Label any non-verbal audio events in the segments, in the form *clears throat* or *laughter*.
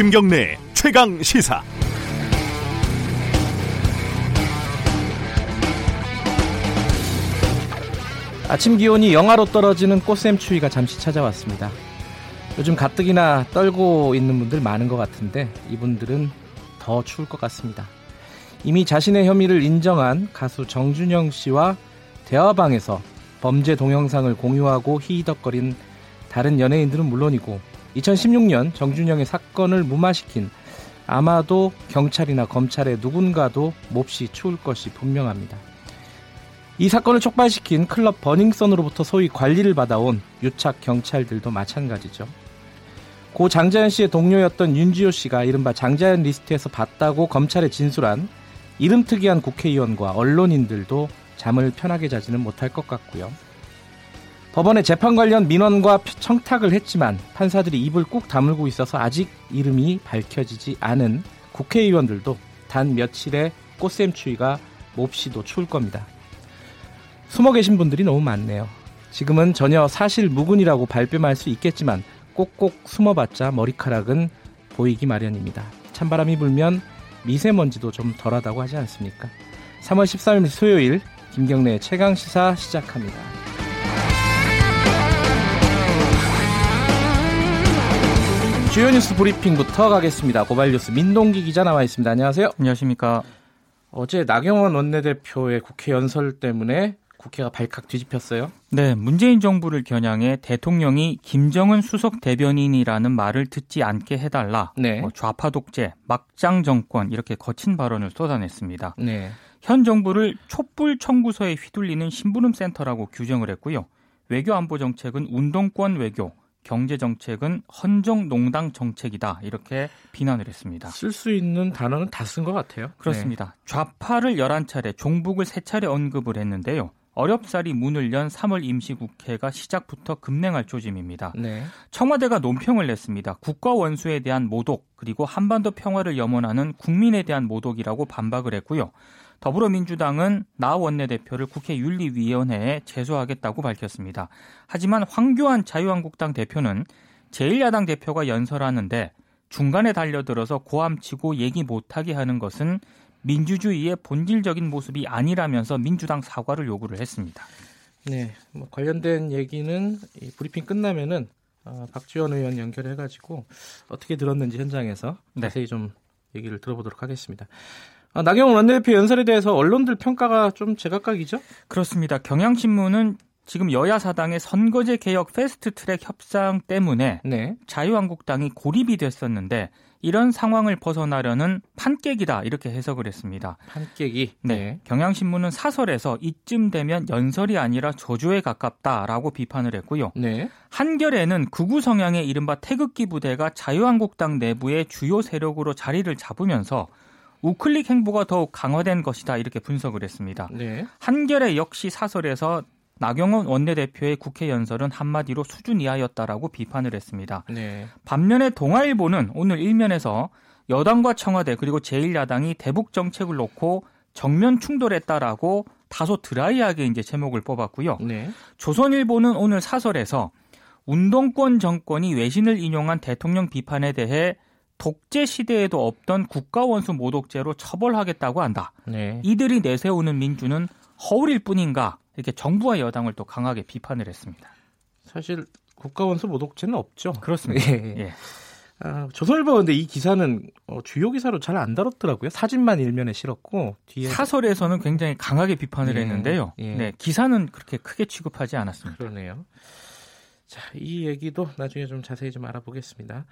김경래 최강 시사. 아침 기온이 영하로 떨어지는 꽃샘 추위가 잠시 찾아왔습니다. 요즘 가뜩이나 떨고 있는 분들 많은 것 같은데 이분들은 더 추울 것 같습니다. 이미 자신의 혐의를 인정한 가수 정준영 씨와 대화방에서 범죄 동영상을 공유하고 히히덕거린 다른 연예인들은 물론이고 2016년 정준영의 사건을 무마시킨 아마도 경찰이나 검찰의 누군가도 몹시 추울 것이 분명합니다. 이 사건을 촉발시킨 클럽 버닝썬으로부터 소위 관리를 받아온 유착 경찰들도 마찬가지죠. 고 장자연 씨의 동료였던 윤지호 씨가 이른바 장자연 리스트에서 봤다고 검찰에 진술한 이름 특이한 국회의원과 언론인들도 잠을 편하게 자지는 못할 것 같고요. 법원에 재판 관련 민원과 청탁을 했지만 판사들이 입을 꾹 다물고 있어서 아직 이름이 밝혀지지 않은 국회의원들도 단 며칠의 꽃샘 추위가 몹시도 추울 겁니다. 숨어 계신 분들이 너무 많네요. 지금은 전혀 사실 무근이라고 발뺌할 수 있겠지만 꼭꼭 숨어봤자 머리카락은 보이기 마련입니다. 찬바람이 불면 미세먼지도 좀 덜하다고 하지 않습니까? 3월 13일 수요일 김경래 최강 시사 시작합니다. 주요 뉴스 브리핑부터 가겠습니다. 고발뉴스 민동기 기자 나와 있습니다. 안녕하세요. 안녕하십니까. 어제 나경원 원내대표의 국회 연설 때문에 국회가 발칵 뒤집혔어요. 네, 문재인 정부를 겨냥해 대통령이 김정은 수석 대변인이라는 말을 듣지 않게 해달라. 네. 뭐 좌파 독재, 막장 정권 이렇게 거친 발언을 쏟아냈습니다. 네. 현 정부를 촛불 청구서에 휘둘리는 심부름 센터라고 규정을 했고요. 외교 안보 정책은 운동권 외교, 경제 정책은 헌정 농당 정책이다 이렇게 비난을 했습니다. 쓸 수 있는 단어는 다 쓴 것 같아요. 그렇습니다. 네. 좌파를 11차례, 종북을 3차례 언급을 했는데요. 어렵사리 문을 연 3월 임시국회가 시작부터 급냉할 조짐입니다. 네. 청와대가 논평을 냈습니다. 국가 원수에 대한 모독 그리고 한반도 평화를 염원하는 국민에 대한 모독이라고 반박을 했고요. 더불어민주당은 나 원내대표를 국회 윤리위원회에 제소하겠다고 밝혔습니다. 하지만 황교안 자유한국당 대표는 제1야당 대표가 연설하는데 중간에 달려들어서 고함치고 얘기 못하게 하는 것은 민주주의의 본질적인 모습이 아니라면서 민주당 사과를 요구를 했습니다. 네, 뭐 관련된 얘기는 이 브리핑 끝나면은 어, 박지원 의원 연결해가지고 어떻게 들었는지 현장에서 네. 자세히 좀 얘기를 들어보도록 하겠습니다. 아, 나경원 원내대표 연설에 대해서 언론들 평가가 좀 제각각이죠? 그렇습니다. 경향신문은 지금 여야 사당의 선거제 개혁 패스트 트랙 협상 때문에 네. 자유한국당이 고립이 됐었는데 이런 상황을 벗어나려는 판깨기다 이렇게 해석을 했습니다. 판깨기. 네. 네. 경향신문은 사설에서 이쯤 되면 연설이 아니라 저주에 가깝다라고 비판을 했고요. 네. 한결에는 극우 성향의 이른바 태극기 부대가 자유한국당 내부의 주요 세력으로 자리를 잡으면서 우클릭 행보가 더욱 강화된 것이다 이렇게 분석을 했습니다. 네. 한결의 역시 사설에서 나경원 원내대표의 국회 연설은 한마디로 수준 이하였다라고 비판을 했습니다. 네. 반면에 동아일보는 오늘 일면에서 여당과 청와대 그리고 제1야당이 대북 정책을 놓고 정면 충돌했다라고 다소 드라이하게 이제 제목을 뽑았고요. 네. 조선일보는 오늘 사설에서 운동권 정권이 외신을 인용한 대통령 비판에 대해 독재 시대에도 없던 국가 원수 모독죄로 처벌하겠다고 한다. 네. 이들이 내세우는 민주는 허울일 뿐인가 이렇게 정부와 여당을 또 강하게 비판을 했습니다. 사실 국가 원수 모독죄는 없죠. 그렇습니다. 예. 예. 아, 조선일보 근데 이 기사는 어, 주요 기사로 잘 안 다뤘더라고요. 사진만 일면에 실었고 뒤에 사설에서는 굉장히 강하게 비판을 예. 했는데요. 예. 네, 기사는 그렇게 크게 취급하지 않았습니다. 그러네요. 자, 이 얘기도 나중에 좀 자세히 좀 알아보겠습니다.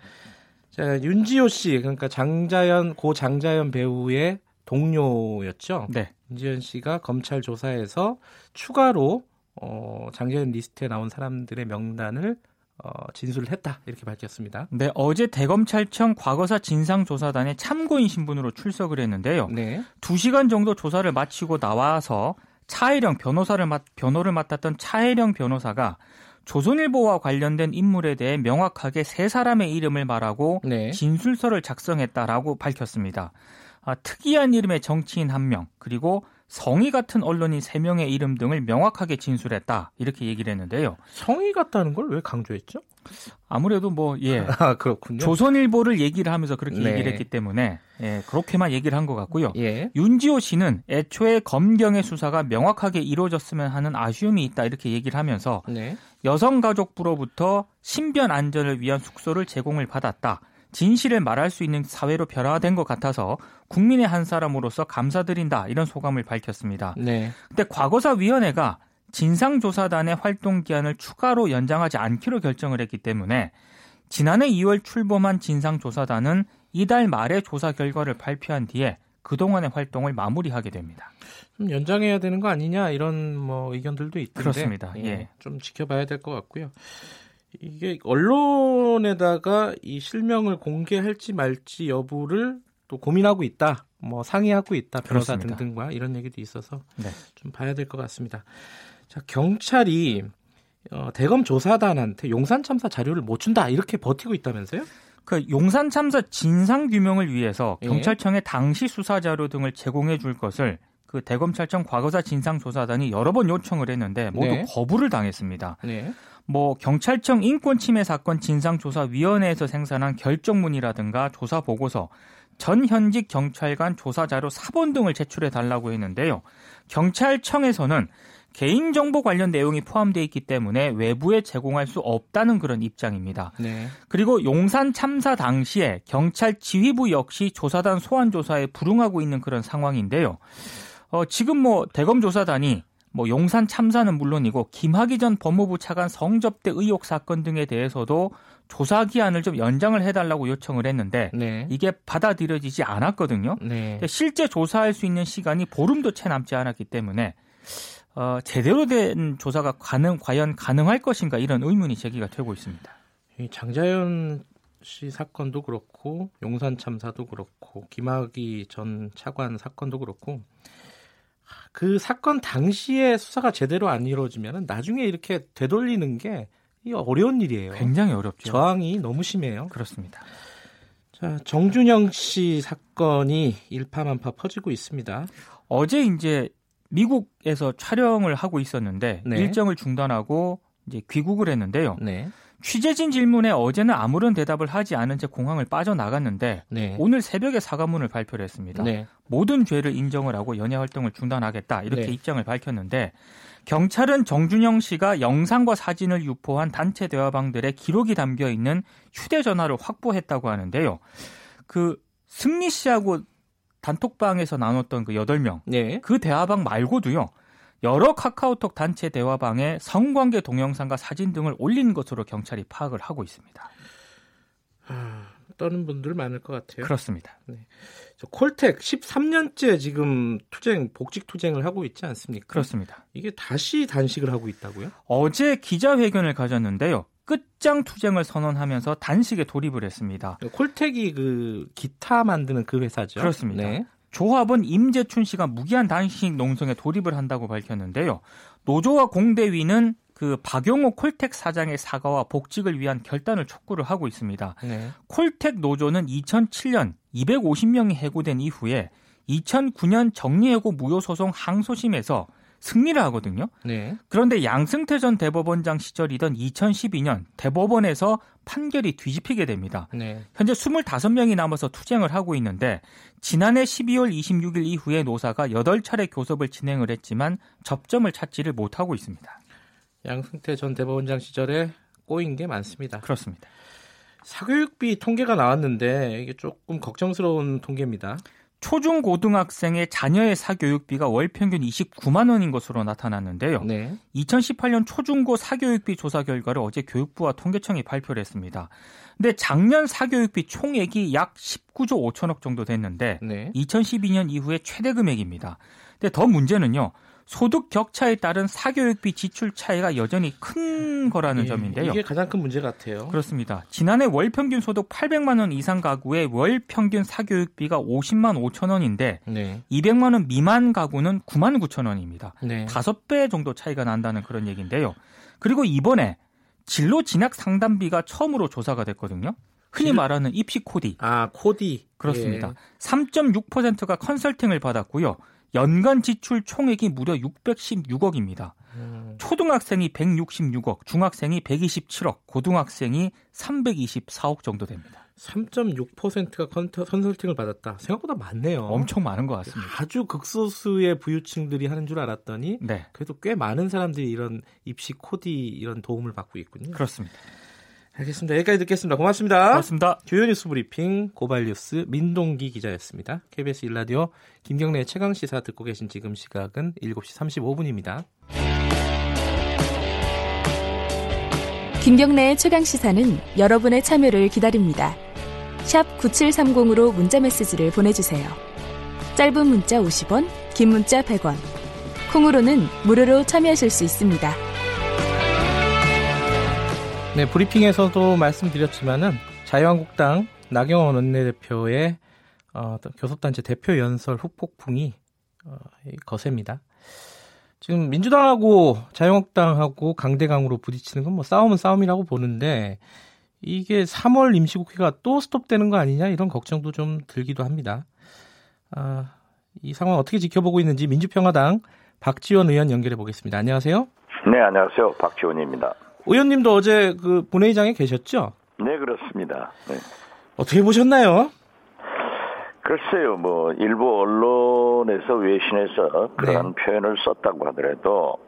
자, 윤지호 씨, 그러니까 장자연, 고 장자연 배우의 동료였죠. 네. 윤지호 씨가 검찰 조사에서 추가로 어, 장자연 리스트에 나온 사람들의 명단을 어, 진술을 했다 이렇게 밝혔습니다. 네, 어제 대검찰청 과거사 진상조사단의 참고인 신분으로 출석을 했는데요. 네. 2시간 정도 조사를 마치고 나와서 차혜령 변호사를 맡, 변호를 맡았던 차혜령 변호사가 조선일보와 관련된 인물에 대해 명확하게 세 사람의 이름을 말하고 네. 진술서를 작성했다라고 밝혔습니다. 아, 특이한 이름의 정치인 한 명, 그리고 성의 같은 언론인 3명의 이름 등을 명확하게 진술했다. 이렇게 얘기를 했는데요. 성의 같다는 걸 왜 강조했죠? 아무래도 뭐, 예. *laughs* 아, 그렇군요. 조선일보를 얘기를 하면서 그렇게 네. 얘기를 했기 때문에, 예, 그렇게만 얘기를 한 것 같고요. 예. 윤지호 씨는 애초에 검경의 수사가 명확하게 이루어졌으면 하는 아쉬움이 있다. 이렇게 얘기를 하면서, 네. 여성가족부로부터 신변 안전을 위한 숙소를 제공을 받았다. 진실을 말할 수 있는 사회로 변화된 것 같아서 국민의 한 사람으로서 감사드린다 이런 소감을 밝혔습니다. 네. 근데 과거사위원회가 진상조사단의 활동 기한을 추가로 연장하지 않기로 결정을 했기 때문에 지난해 2월 출범한 진상조사단은 이달 말에 조사 결과를 발표한 뒤에 그동안의 활동을 마무리하게 됩니다. 좀 연장해야 되는 거 아니냐 이런 뭐 의견들도 있던데 그렇습니다. 예. 예. 좀 지켜봐야 될 것 같고요. 이게 언론에다가 이 실명을 공개할지 말지 여부를 또 고민하고 있다. 뭐 상의하고 있다. 변호사 그렇습니다. 등등과 이런 얘기도 있어서 네. 좀 봐야 될 것 같습니다. 자, 경찰이 어, 대검 조사단한테 용산 참사 자료를 못 준다 이렇게 버티고 있다면서요? 그 용산 참사 진상 규명을 위해서 예. 경찰청에 당시 수사 자료 등을 제공해 줄 것을 그 대검찰청 과거사 진상조사단이 여러 번 요청을 했는데 모두 네. 거부를 당했습니다. 네. 뭐 경찰청 인권침해 사건 진상조사위원회에서 생산한 결정문이라든가 조사 보고서, 전 현직 경찰관 조사 자료 사본 등을 제출해 달라고 했는데요. 경찰청에서는 개인정보 관련 내용이 포함되어 있기 때문에 외부에 제공할 수 없다는 그런 입장입니다. 네. 그리고 용산 참사 당시에 경찰 지휘부 역시 조사단 소환 조사에 불응하고 있는 그런 상황인데요. 어, 지금 뭐 대검 조사단이 뭐 용산 참사는 물론이고 김학의 전 법무부 차관 성접대 의혹 사건 등에 대해서도 조사 기한을 좀 연장을 해달라고 요청을 했는데 네. 이게 받아들여지지 않았거든요. 네. 실제 조사할 수 있는 시간이 보름도 채 남지 않았기 때문에 어, 제대로 된 조사가 가능 과연 가능할 것인가 이런 의문이 제기가 되고 있습니다. 장자연 씨 사건도 그렇고 용산 참사도 그렇고 김학의 전 차관 사건도 그렇고 그 사건 당시에 수사가 제대로 안 이루어지면 나중에 이렇게 되돌리는 게 어려운 일이에요. 굉장히 어렵죠. 저항이 너무 심해요. 그렇습니다. 자, 정준영 씨 사건이 일파만파 퍼지고 있습니다. 어제 이제 미국에서 촬영을 하고 있었는데 네. 일정을 중단하고 이제 귀국을 했는데요. 네. 취재진 질문에 어제는 아무런 대답을 하지 않은 채 공항을 빠져나갔는데 네. 오늘 새벽에 사과문을 발표를 했습니다. 네. 모든 죄를 인정을 하고 연예 활동을 중단하겠다 이렇게 네. 입장을 밝혔는데 경찰은 정준영 씨가 영상과 사진을 유포한 단체 대화방들의 기록이 담겨 있는 휴대전화를 확보했다고 하는데요. 그 승리 씨하고 단톡방에서 나눴던 그 8명. 네. 그 대화방 말고도요. 여러 카카오톡 단체 대화방에 성관계 동영상과 사진 등을 올린 것으로 경찰이 파악을 하고 있습니다. 아, 떠는 분들 많을 것 같아요. 그렇습니다. 네. 콜텍 13년째 지금 투쟁 복직 투쟁을 하고 있지 않습니까? 그렇습니다. 이게 다시 단식을 하고 있다고요? 어제 기자회견을 가졌는데요. 끝장 투쟁을 선언하면서 단식에 돌입을 했습니다. 콜텍이 그 기타 만드는 그 회사죠. 그렇습니다. 네. 조합은 임재춘 씨가 무기한 단식 농성에 돌입을 한다고 밝혔는데요. 노조와 공대위는 그 박용호 콜텍 사장의 사과와 복직을 위한 결단을 촉구를 하고 있습니다. 네. 콜텍 노조는 2007년 250명이 해고된 이후에 2009년 정리해고 무효소송 항소심에서 승리를 하거든요. 네. 그런데 양승태 전 대법원장 시절이던 2012년 대법원에서 판결이 뒤집히게 됩니다. 네. 현재 25명이 남아서 투쟁을 하고 있는데 지난해 12월 26일 이후에 노사가 8차례 교섭을 진행을 했지만 접점을 찾지를 못하고 있습니다. 양승태 전 대법원장 시절에 꼬인 게 많습니다. 그렇습니다. 사교육비 통계가 나왔는데 이게 조금 걱정스러운 통계입니다. 초중 고등학생의 자녀의 사교육비가 월 평균 29만 원인 것으로 나타났는데요. 네. 2018년 초중고 사교육비 조사 결과를 어제 교육부와 통계청이 발표를 했습니다. 근데 작년 사교육비 총액이 약 19조 5천억 정도 됐는데 네. 2012년 이후에 최대 금액입니다. 근데 더 문제는요. 소득 격차에 따른 사교육비 지출 차이가 여전히 큰 거라는 예, 점인데요. 이게 가장 큰 문제 같아요. 그렇습니다. 지난해 월 평균 소득 800만 원 이상 가구의 월 평균 사교육비가 50만 5천 원인데 네. 200만 원 미만 가구는 9만 9천 원입니다. 네. 5배 정도 차이가 난다는 그런 얘기인데요. 그리고 이번에 진로 진학 상담비가 처음으로 조사가 됐거든요. 흔히 말하는 입시 코디. 아, 코디. 그렇습니다. 예. 3.6%가 컨설팅을 받았고요. 연간 지출 총액이 무려 616억입니다. 음. 초등학생이 166억, 중학생이 127억, 고등학생이 324억 정도 됩니다. 3.6%가 컨설팅을 받았다. 생각보다 많네요. 엄청 많은 것 같습니다. 아주 극소수의 부유층들이 하는 줄 알았더니 네. 그래도 꽤 많은 사람들이 이런 입시 코디 이런 도움을 받고 있군요. 그렇습니다. 알겠습니다. 여기까지 듣겠습니다. 고맙습니다. 고맙습니다. 주요 뉴스 브리핑 고발 뉴스 민동기 기자였습니다. KBS 일라디오 김경래 최강 시사 듣고 계신 지금 시각은 7시 35분입니다. 김경래의 최강 시사는 여러분의 참여를 기다립니다. 샵 9730으로 문자 메시지를 보내주세요. 짧은 문자 50원, 긴 문자 100원. 콩으로는 무료로 참여하실 수 있습니다. 네, 브리핑에서도 말씀드렸지만은 자유한국당 나경원 원내대표의 어, 교섭단체 대표 연설 후폭풍이 어, 거셉니다. 지금 민주당하고 자유한국당하고 강대강으로 부딪히는 건 뭐 싸움은 싸움이라고 보는데 이게 3월 임시국회가 또 스톱되는 거 아니냐 이런 걱정도 좀 들기도 합니다. 아, 이 상황 어떻게 지켜보고 있는지 민주평화당 박지원 의원 연결해 보겠습니다. 안녕하세요. 네, 안녕하세요. 박지원입니다. 의원님도 어제 그 본회의장에 계셨죠? 네, 그렇습니다. 네. 어떻게 보셨나요? 글쎄요, 뭐 일부 언론에서 외신에서 그러한 네. 표현을 썼다고 하더라도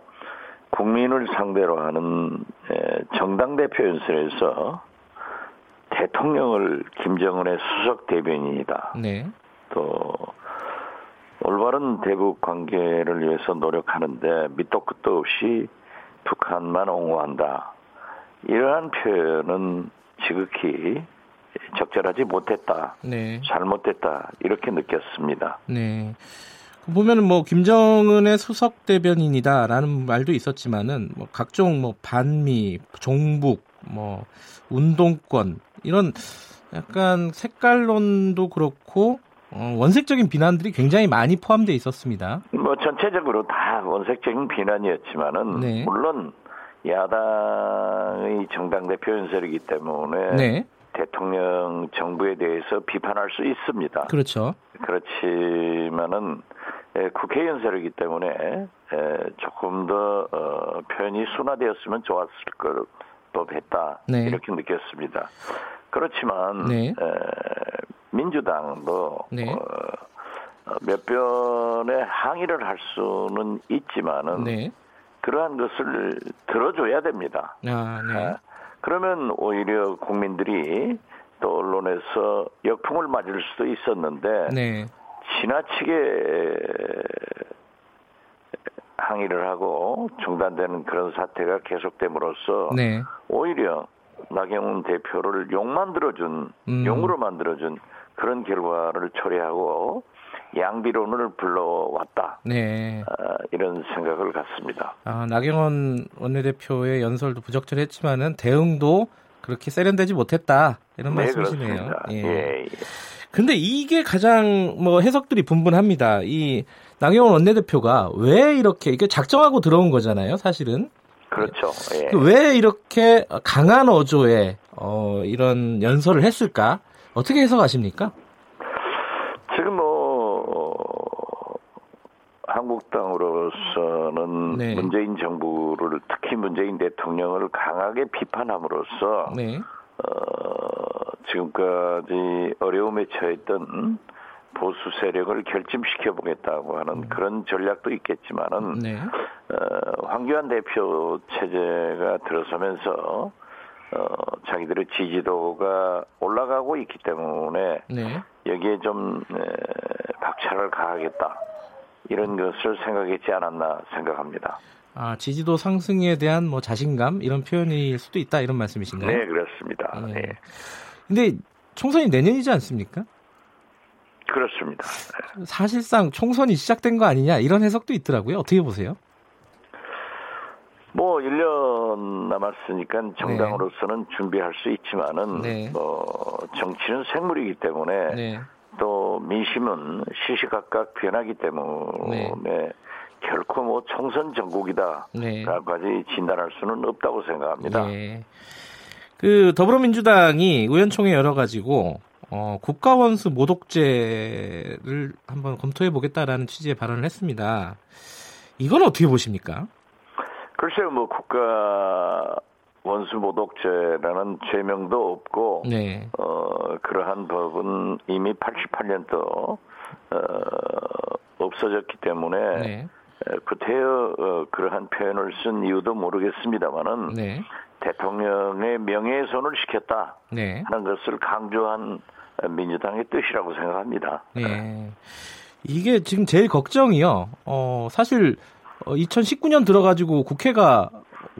국민을 상대로 하는 정당 대표 연설에서 대통령을 김정은의 수석 대변인이다. 네. 또 올바른 대북 관계를 위해서 노력하는데 밑도 끝도 없이 북한만 옹호한다. 이러한 표현은 지극히 적절하지 못했다. 네. 잘못됐다. 이렇게 느꼈습니다. 네. 보면은 뭐 김정은의 수석 대변인이다라는 말도 있었지만은 뭐 각종 뭐 반미, 종북, 뭐 운동권 이런 약간 색깔론도 그렇고 어, 원색적인 비난들이 굉장히 많이 포함되어 있었습니다. 뭐 전체적으로 다 원색적인 비난이었지만은 네. 물론 야당의 정당 대표 연설이기 때문에 네. 대통령 정부에 대해서 비판할 수 있습니다. 그렇죠. 그렇지만은 국회 연설이기 때문에 조금 더 어, 표현이 순화되었으면 좋았을 걸 법했다 네. 이렇게 느꼈습니다. 그렇지만 네. 민주당도 네. 어, 어, 몇 번의 항의를 할 수는 있지만은 네. 그러한 것을 들어줘야 됩니다. 아, 네. 아, 그러면 오히려 국민들이 또 언론에서 역풍을 맞을 수도 있었는데 네. 지나치게 항의를 하고 중단되는 그런 사태가 계속됨으로써 네. 오히려 나경원 대표를 용 만들어준 음. 용으로 만들어준 그런 결과를 초래하고 양비론을 불러왔다. 네. 어, 이런 생각을 갖습니다. 아, 나경원 원내대표의 연설도 부적절했지만은 대응도 그렇게 세련되지 못했다. 이런 네, 말씀이시네요. 예. 예, 예. 근데 이게 가장 뭐 해석들이 분분합니다. 이 나경원 원내대표가 왜 이렇게 이게 작정하고 들어온 거잖아요, 사실은. 그렇죠. 예. 그왜 이렇게 강한 어조에 어, 이런 연설을 했을까? 어떻게 해석하십니까? 지금 뭐 한국당으로서는 네. 문재인 정부를 특히 문재인 대통령을 강하게 비판함으로써 네. 어, 지금까지 어려움에 처했던 보수 세력을 결집시켜 보겠다고 하는 음. 그런 전략도 있겠지만은 네. 어, 황교안 대표 체제가 들어서면서 어, 자기들의 지지도가 올라가고 있기 때문에 네. 여기에 좀 에, 박차를 가하겠다 이런 것을 생각했지 않았나 생각합니다. 아 지지도 상승에 대한 뭐 자신감 이런 표현일 수도 있다 이런 말씀이신가요? 네 그렇습니다. 네. 네. 근데 총선이 내년이지 않습니까? 그렇습니다. 사실상 총선이 시작된 거 아니냐 이런 해석도 있더라고요. 어떻게 보세요? 뭐 1년 남았으니까 정당으로서는 네. 준비할 수 있지만은 네. 뭐 정치는 생물이기 때문에 네. 또 민심은 시시각각 변하기 때문에 네. 결코 뭐 총선 전국이다라고까지 네. 진단할 수는 없다고 생각합니다. 네. 그 더불어민주당이 의원총회 열어가지고 어, 국가원수 모독죄를 한번 검토해 보겠다라는 취지의 발언을 했습니다. 이건 어떻게 보십니까? 글쎄요, 뭐 국가 원수 모독죄라는 죄명도 없고, 네. 어, 그러한 법은 이미 88년도 어, 없어졌기 때문에 네. 구태여 어, 그러한 표현을 쓴 이유도 모르겠습니다만은 네. 대통령의 명예훼손을 시켰다 네. 하는 것을 강조한 민주당의 뜻이라고 생각합니다. 네. 이게 지금 제일 걱정이요. 어, 사실 2019년 어, 들어가지고 국회가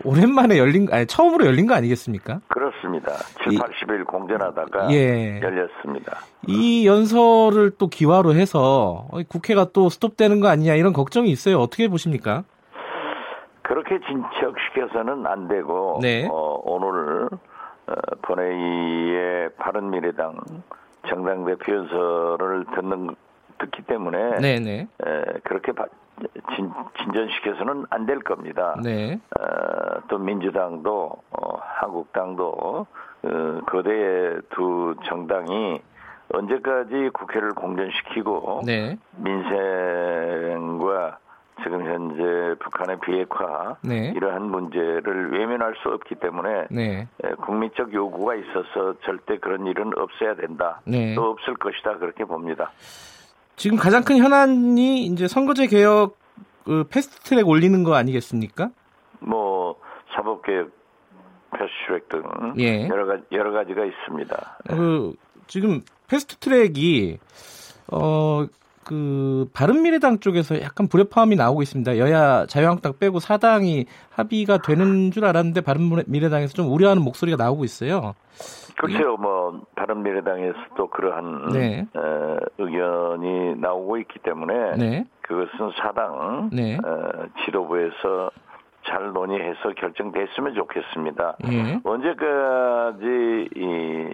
오랜만에 열린, 아니, 처음으로 열린 거 아니겠습니까? 그렇습니다. 7, 80일 공전하다가 예. 열렸습니다. 이 연설을 또 기화로 해서 국회가 또 스톱되는 거 아니냐 이런 걱정이 있어요. 어떻게 보십니까? 그렇게 진척시켜서는 안 되고 네. 어, 오늘 어, 본회의의 바른미래당 정당 대표 연설을 듣는 듣기 때문에 네네. 네. 에, 그렇게 바, 진, 진전시켜서는 안 될 겁니다. 네. 어, 또 민주당도 어, 한국당도 어, 거대의 두 정당이 언제까지 국회를 공전시키고 네. 민생과 지금 현재 북한의 비핵화 네. 이러한 문제를 외면할 수 없기 때문에 네. 국민적 요구가 있어서 절대 그런 일은 없어야 된다. 네. 또 없을 것이다 그렇게 봅니다. 지금 가장 큰 현안이 이제 선거제 개혁 그 패스트트랙 올리는 거 아니겠습니까? 뭐 사법개혁 패스트트랙 등 예. 여러 가지 여러 가지가 있습니다. 그 지금 패스트트랙이 어. 그 바른미래당 쪽에서 약간 불협화음이 나오고 있습니다. 여야 자유한국당 빼고 사당이 합의가 되는 줄 알았는데 바른미래당에서 좀 우려하는 목소리가 나오고 있어요. 그렇죠. 뭐 바른미래당에서도 그러한 네. 어, 의견이 나오고 있기 때문에 네. 그것은 사당 네. 어, 지도부에서 잘 논의해서 결정됐으면 좋겠습니다. 예. 언제까지 이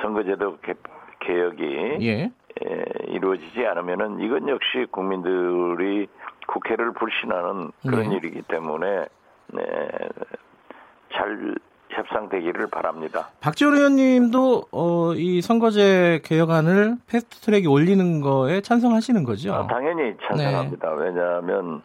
선거제도 개, 개혁이 예. 에, 이루어지지 않으면은 이건 역시 국민들이 국회를 불신하는 그런 예. 일이기 때문에 네, 잘 협상되기를 바랍니다. 박지원 의원님도 어, 이 선거제 개혁안을 패스트트랙에 올리는 거에 찬성하시는 거죠? 아, 당연히 찬성합니다. 네. 왜냐하면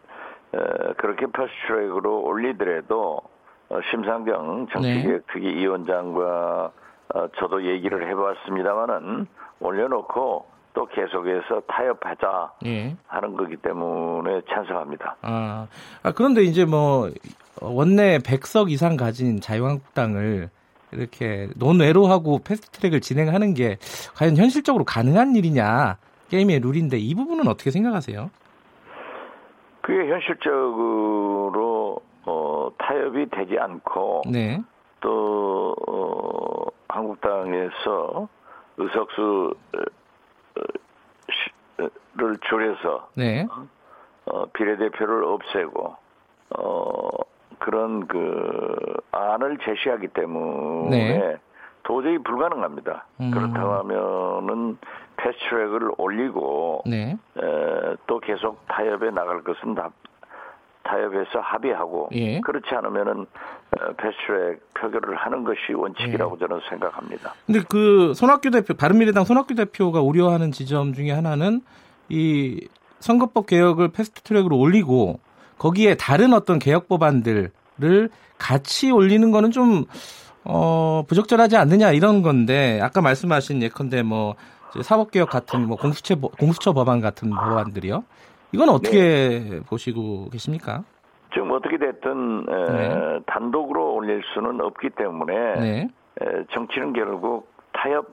에, 그렇게 패스트트랙으로 올리더라도 어, 심상정 정치개혁특위 네. 위원장과 어, 저도 얘기를 해봤습니다마는 올려놓고 또 계속해서 타협하자 예. 하는 거기 때문에 찬성합니다. 아, 아 그런데 이제 뭐 원내 100석 이상 가진 자유한국당을 이렇게 논외로 하고 패스트트랙을 진행하는 게 과연 현실적으로 가능한 일이냐 게임의 룰인데 이 부분은 어떻게 생각하세요? 그게 현실적으로 어, 타협이 되지 않고 네. 또 어, 한국당에서 의석수 를 줄여서 네. 어, 비례대표를 없애고 어, 그런 그 안을 제시하기 때문에 네. 도저히 불가능합니다. 음. 그렇다고 하면은 패스트트랙을 올리고 네. 에, 또 계속 타협에 나갈 것은 다 타협해서 합의하고 예. 그렇지 않으면은 어, 패스트트랙 표결을 하는 것이 원칙이라고 예. 저는 생각합니다. 근데 그 손학규 대표 바른미래당 손학규 대표가 우려하는 지점 중에 하나는 이 선거법 개혁을 패스트트랙으로 올리고 거기에 다른 어떤 개혁 법안들을 같이 올리는 거는 좀 어, 부적절하지 않느냐 이런 건데 아까 말씀하신 예컨대 뭐 사법개혁 같은 뭐 공수처 공수처 법안 같은 법안들이요. 이건 어떻게 네. 보시고 계십니까? 지금 어떻게 됐든 네. 단독으로 올릴 수는 없기 때문에 네. 에, 정치는 결국 타협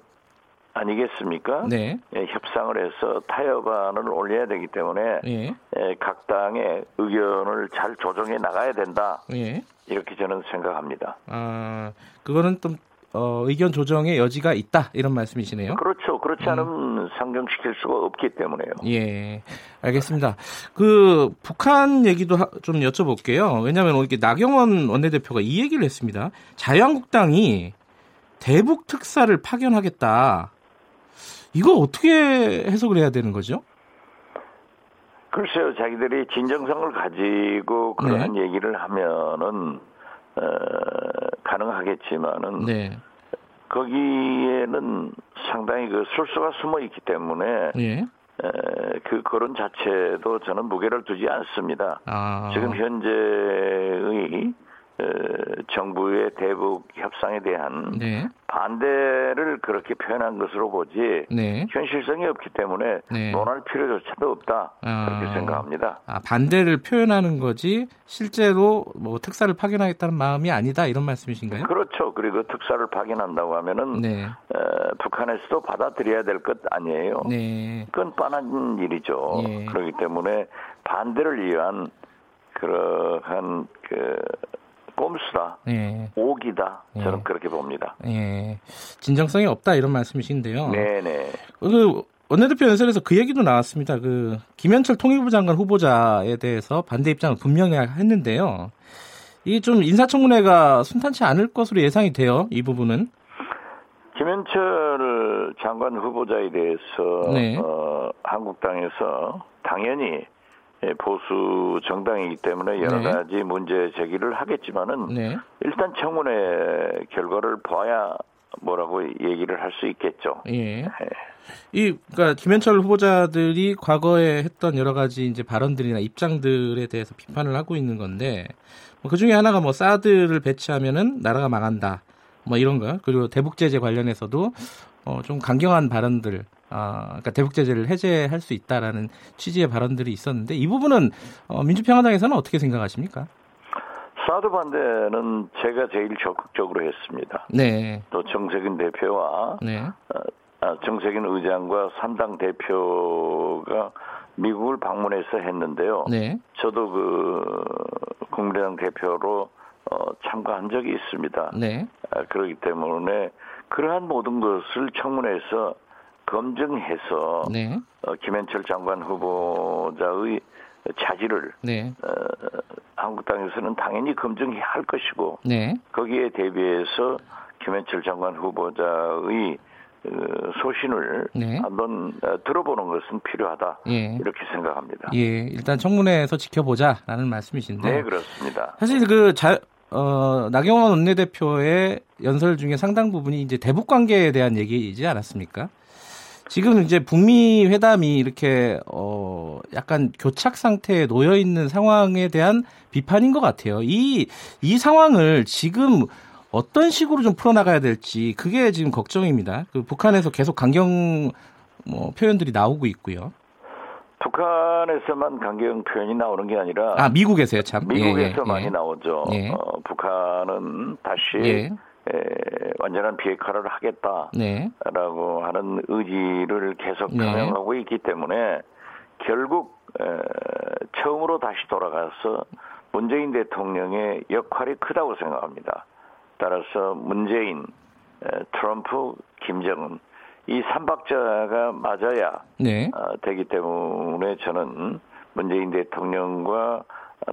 아니겠습니까? 네. 예, 협상을 해서 타협안을 올려야 되기 때문에 예. 예, 각 당의 의견을 잘 조정해 나가야 된다. 예. 이렇게 저는 생각합니다. 아, 그거는 좀 어, 의견 조정의 여지가 있다 이런 말씀이시네요. 그렇죠. 그렇지 음. 않으면 음. 상정시킬 수가 없기 때문에요. 예, 알겠습니다. 그 북한 얘기도 하, 좀 여쭤볼게요. 왜냐하면 이렇게 나경원 원내대표가 이 얘기를 했습니다. 자유한국당이 대북 특사를 파견하겠다. 이거 어떻게 해석을 해야 되는 거죠? 글쎄요, 자기들이 진정성을 가지고 그러한 네. 얘기를 하면은 어, 가능하겠지만은 네. 거기에는 상당히 그 술수가 숨어 있기 때문에 예. 에, 그 거론 자체도 저는 무게를 두지 않습니다. 아. 지금 현재의 정부의 대북 협상에 대한 네. 반대를 그렇게 표현한 것으로 보지 네. 현실성이 없기 때문에 네. 논할 필요조차도 없다 아. 그렇게 생각합니다. 아, 반대를 표현하는 거지 실제로 뭐 특사를 파견하겠다는 마음이 아니다 이런 말씀이신가요? 그렇죠. 그리고 특사를 파견한다고 하면은 네. 에, 북한에서도 받아들여야 될 것 아니에요. 네. 그건 뻔한 일이죠. 예. 그렇기 때문에 반대를 위한 그러한 그 꼼수다, 예. 오기다, 저는 예. 그렇게 봅니다. 예. 진정성이 없다 이런 말씀이신데요. 네네. 그 원내대표 연설에서 그 얘기도 나왔습니다. 그 김현철 통일부 장관 후보자에 대해서 반대 입장을 분명히 했는데요. 이게 좀 인사청문회가 순탄치 않을 것으로 예상이 돼요. 이 부분은. 김현철 장관 후보자에 대해서 네. 어, 한국당에서 당연히 예, 보수 정당이기 때문에 여러 네. 가지 문제 제기를 하겠지만은 네. 일단 청문회 결과를 봐야 뭐라고 얘기를 할 수 있겠죠. 예. 네. 이 그러니까 김현철 후보자들이 과거에 했던 여러 가지 이제 발언들이나 입장들에 대해서 비판을 하고 있는 건데 뭐 그 중에 하나가 뭐 사드를 배치하면은 나라가 망한다. 뭐 이런 거 그리고 대북 제재 관련해서도 어, 좀 강경한 발언들 아, 그러니까 대북 제재를 해제할 수 있다라는 취지의 발언들이 있었는데 이 부분은 어, 민주평화당에서는 어떻게 생각하십니까? 사드 반대는 제가 제일 적극적으로 했습니다. 네. 또 정세균 대표와 네. 어, 아, 정세균 의장과 3당 대표가 미국을 방문해서 했는데요. 네. 저도 그 국민의당 대표로 어, 참가한 적이 있습니다. 네. 아, 그렇기 때문에 그러한 모든 것을 청문회에서 검증해서 네. 어, 김현철 장관 후보자의 자질을 네. 어, 한국당에서는 당연히 검증해야 할 것이고 네. 거기에 대비해서 김현철 장관 후보자의 어, 소신을 네. 한번 어, 들어보는 것은 필요하다 예. 이렇게 생각합니다. 예, 일단 청문회에서 지켜보자라는 말씀이신데. 네, 그렇습니다. 사실 그 자, 어, 나경원 원내대표의 연설 중에 상당 부분이 이제 대북 관계에 대한 얘기이지 않았습니까? 지금 이제 북미 회담이 이렇게 어 약간 교착 상태에 놓여 있는 상황에 대한 비판인 것 같아요. 이이 상황을 지금 어떤 식으로 좀 풀어나가야 될지 그게 지금 걱정입니다. 그 북한에서 계속 강경 뭐 표현들이 나오고 있고요. 북한에서만 강경 표현이 나오는 게 아니라 아 미국에서요 참 미국에서 예, 예, 많이 예. 나오죠. 예. 어, 북한은 다시 예. 에, 완전한 비핵화를 하겠다라고 네. 하는 의지를 계속 네. 표명하고 네. 있기 때문에 결국 에, 처음으로 다시 돌아가서 문재인 대통령의 역할이 크다고 생각합니다. 따라서 문재인, 에, 트럼프, 김정은 이 삼박자가 맞아야 네. 어, 되기 때문에 저는 문재인 대통령과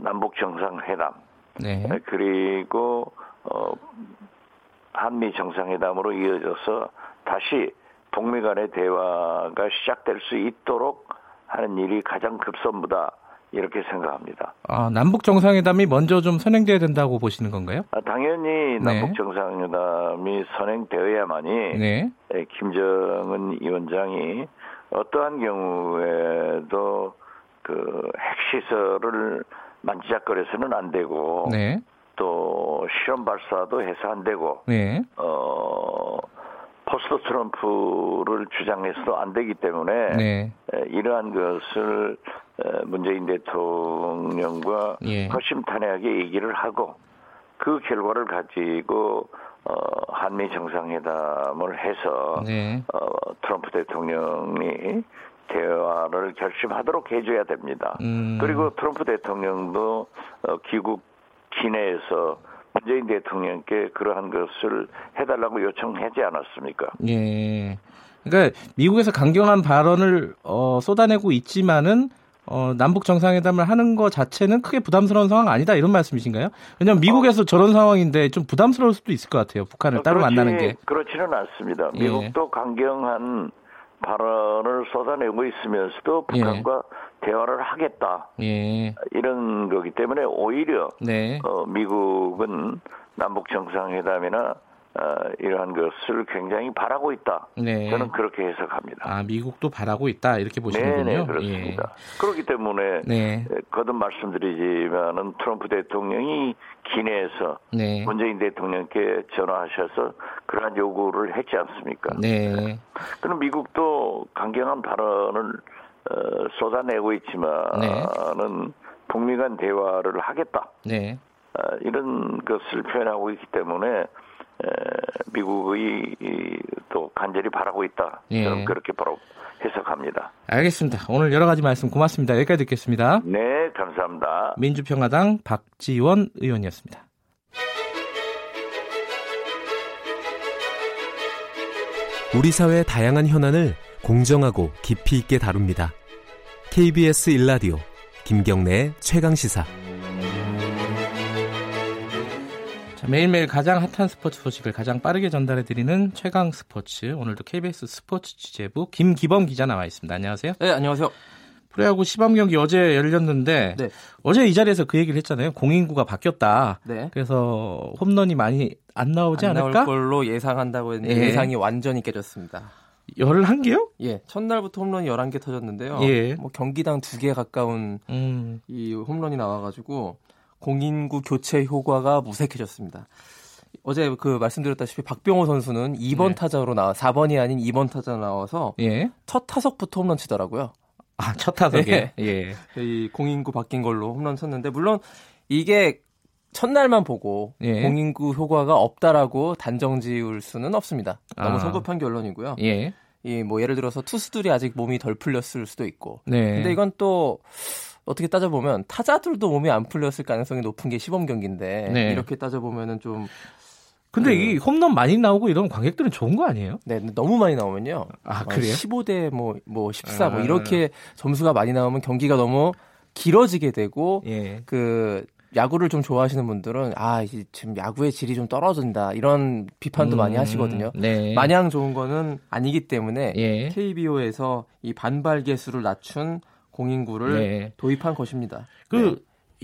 남북 정상회담 네. 그리고 어, 한미 정상회담으로 이어져서 다시 북미 간의 대화가 시작될 수 있도록 하는 일이 가장 급선무다. 이렇게 생각합니다. 아, 남북 정상회담이 먼저 좀 선행돼야 된다고 보시는 건가요? 아, 당연히 네. 남북 정상회담이 선행되어야만이 네. 예, 김정은 위원장이 어떠한 경우에도 그 핵시설을 만지작거려서는 안 되고 네. 또 실험 발사도 해서 안 되고 네. 어 포스트 트럼프를 주장해서도 안 되기 때문에 네. 이러한 것을 문재인 대통령과 예. 허심탄회하게 얘기를 하고 그 결과를 가지고 어, 한미 정상회담을 해서 네. 어, 트럼프 대통령이 대화를 결심하도록 해줘야 됩니다. 음. 그리고 트럼프 대통령도 어, 귀국 기내에서 문재인 대통령께 그러한 것을 해달라고 요청하지 않았습니까? 예. 그러니까 미국에서 강경한 발언을 어, 쏟아내고 있지만은 어, 남북 정상회담을 하는 것 자체는 크게 부담스러운 상황 아니다 이런 말씀이신가요? 왜냐하면 미국에서 어, 저런 상황인데 좀 부담스러울 수도 있을 것 같아요. 북한을 따로 그렇지, 만나는 게. 그렇지는 않습니다. 예. 미국도 예. 강경한 발언을 쏟아내고 있으면서도 북한과 예. 대화를 하겠다 예. 이런 거기 때문에 오히려 네. 어, 미국은 남북 정상회담이나 어, 이러한 것을 굉장히 바라고 있다. 네. 저는 그렇게 해석합니다. 아, 미국도 바라고 있다 이렇게 보시는군요. 네, 네 그렇습니다. 예. 그렇기 때문에 네. 거듭 말씀드리지만은 트럼프 대통령이 기내에서 네. 문재인 대통령께 전화하셔서 그러한 요구를 했지 않습니까? 네. 그럼 미국도 강경한 발언을 어, 쏟아내고 있지만은 네. 북미 간 대화를 하겠다. 네. 어, 이런 것을 표현하고 있기 때문에 미국의 또 간절히 바라고 있다. 예. 저는 그렇게 바로 해석합니다. 알겠습니다. 오늘 여러 가지 말씀 고맙습니다. 여기까지 듣겠습니다. 네, 감사합니다. 민주평화당 박지원 의원이었습니다. 우리 사회의 다양한 현안을 공정하고 깊이 있게 다룹니다. KBS 일라디오 김경래의 최강 시사. 매일매일 가장 핫한 스포츠 소식을 가장 빠르게 전달해드리는 최강 스포츠. 오늘도 KBS 스포츠 취재부 김기범 기자 나와 있습니다. 안녕하세요. 네, 안녕하세요. 프로야구 시범 경기 어제 열렸는데 네. 어제 이 자리에서 그 얘기를 했잖아요. 공인구가 바뀌었다. 네. 그래서 홈런이 많이 안 나오지 안 않을까? 나올 걸로 예상한다고 했는데 예. 예상이 완전히 깨졌습니다. 11개요? 예. 첫날부터 홈런이 11개 터졌는데요. 예. 뭐 경기당 2개 가까운 음. 이 홈런이 나와 가지고 공인구 교체 효과가 무색해졌습니다. 어제 그 말씀드렸다시피 박병호 선수는 2번 네. 타자로 나와 4번이 아닌 2번 타자 나와서 예. 첫 타석부터 홈런 치더라고요. 아, 첫 타석에. 예. 예. 이 공인구 바뀐 걸로 홈런 쳤는데 물론 이게 첫날만 보고 예. 공인구 효과가 없다라고 단정 지을 수는 없습니다. 너무 아. 성급한 결론이고요. 예. 이 뭐 예를 들어서 투수들이 아직 몸이 덜 풀렸을 수도 있고. 네. 근데 이건 또 어떻게 따져보면 타자들도 몸이 안 풀렸을 가능성이 높은 게 시범 경기인데 네. 이렇게 따져보면은 좀 근데 그, 이 홈런 많이 나오고 이런 관객들은 좋은 거 아니에요? 네, 너무 많이 나오면요. 아, 그래요? 15대 뭐, 뭐 14, 뭐 이렇게 점수가 많이 나오면 경기가 너무 길어지게 되고, 예. 그, 야구를 좀 좋아하시는 분들은, 아, 지금 야구의 질이 좀 떨어진다. 이런 비판도 음, 많이 하시거든요. 네. 마냥 좋은 거는 아니기 때문에, 예. KBO에서 이 반발 개수를 낮춘 공인구를 네. 도입한 것입니다. 그 네.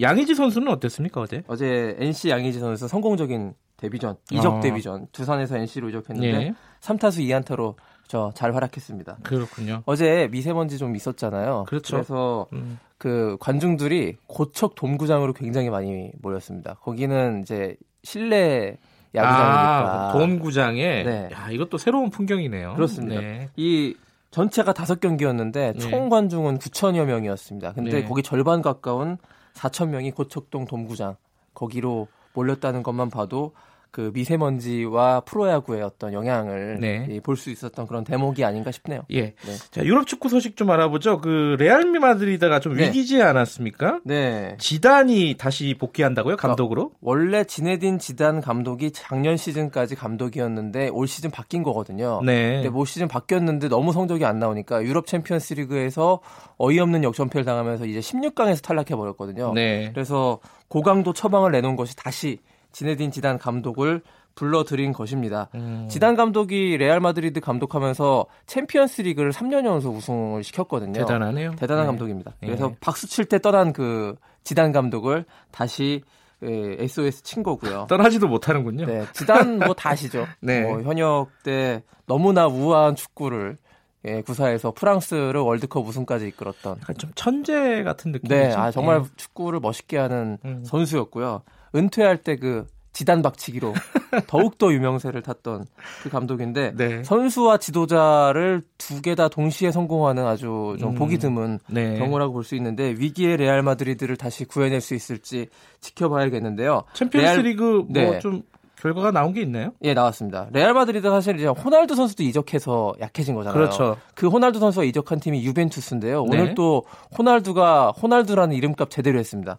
양의지 선수는 어땠습니까 어제? 어제 NC 양의지 선수 성공적인 데뷔전, 이적 어. 데뷔전 두산에서 NC로 이적했는데 네. 3타수 2안타로 저 잘 활약했습니다. 그렇군요. 어제 미세먼지 좀 있었잖아요. 그렇죠. 그래서 음. 그 관중들이 고척 돔구장으로 굉장히 많이 모였습니다. 거기는 이제 실내 야구장이니까. 아, 돔구장에. 네. 야, 이것도 새로운 풍경이네요. 그렇습니다. 네. 이 전체가 다섯 경기였는데 네. 총 관중은 9천여 명이었습니다. 근데 네. 거기 절반 가까운 4천 명이 고척동 돔구장 거기로 몰렸다는 것만 봐도 그 미세먼지와 프로야구의 어떤 영향을 네. 예, 볼수 있었던 그런 대목이 아닌가 싶네요. 예. 네. 자, 유럽 축구 소식 좀 알아보죠. 그 레알 마드리드가 좀 네. 위기지 않았습니까? 네. 지단이 다시 복귀한다고요? 감독으로? 어, 원래 지네딘 지단 감독이 작년 시즌까지 감독이었는데 올 시즌 바뀐 거거든요. 네. 근데 올 시즌 바뀌었는데 너무 성적이 안 나오니까 유럽 챔피언스 리그에서 어이없는 역전패를 당하면서 이제 16강에서 탈락해 버렸거든요. 네. 그래서 고강도 처방을 내놓은 것이 다시 지네딘 지단 감독을 불러들인 것입니다. 음. 지단 감독이 레알 마드리드 감독하면서 챔피언스 리그를 3년 연속 우승을 시켰거든요. 대단하네요. 대단한 네. 감독입니다. 네. 그래서 박수 칠 때 떠난 그 지단 감독을 다시 예, SOS 친 거고요. *laughs* 떠나지도 못하는군요. 네, 지단 뭐 다시죠. *laughs* 네. 뭐 현역 때 너무나 우아한 축구를 예, 구사에서 프랑스를 월드컵 우승까지 이끌었던 약간 좀 천재 같은 느낌이죠. 네, 아 정말 네. 축구를 멋있게 하는 음. 선수였고요. 은퇴할 때 그 지단 박치기로 *laughs* 더욱더 유명세를 탔던 그 감독인데 네. 선수와 지도자를 두 개 다 동시에 성공하는 아주 좀 음. 보기 드문 네. 경우라고 볼 수 있는데 위기의 레알 마드리드를 다시 구해낼 수 있을지 지켜봐야겠는데요. 챔피언스리그 뭐좀 네. 결과가 나온 게 있나요? 예, 나왔습니다. 레알 마드리드 사실 이제 호날두 선수도 이적해서 약해진 거잖아요. 그렇죠. 그 호날두 선수가 이적한 팀이 유벤투스인데요. 오늘 네. 또 호날두가 호날두라는 이름값 제대로 했습니다.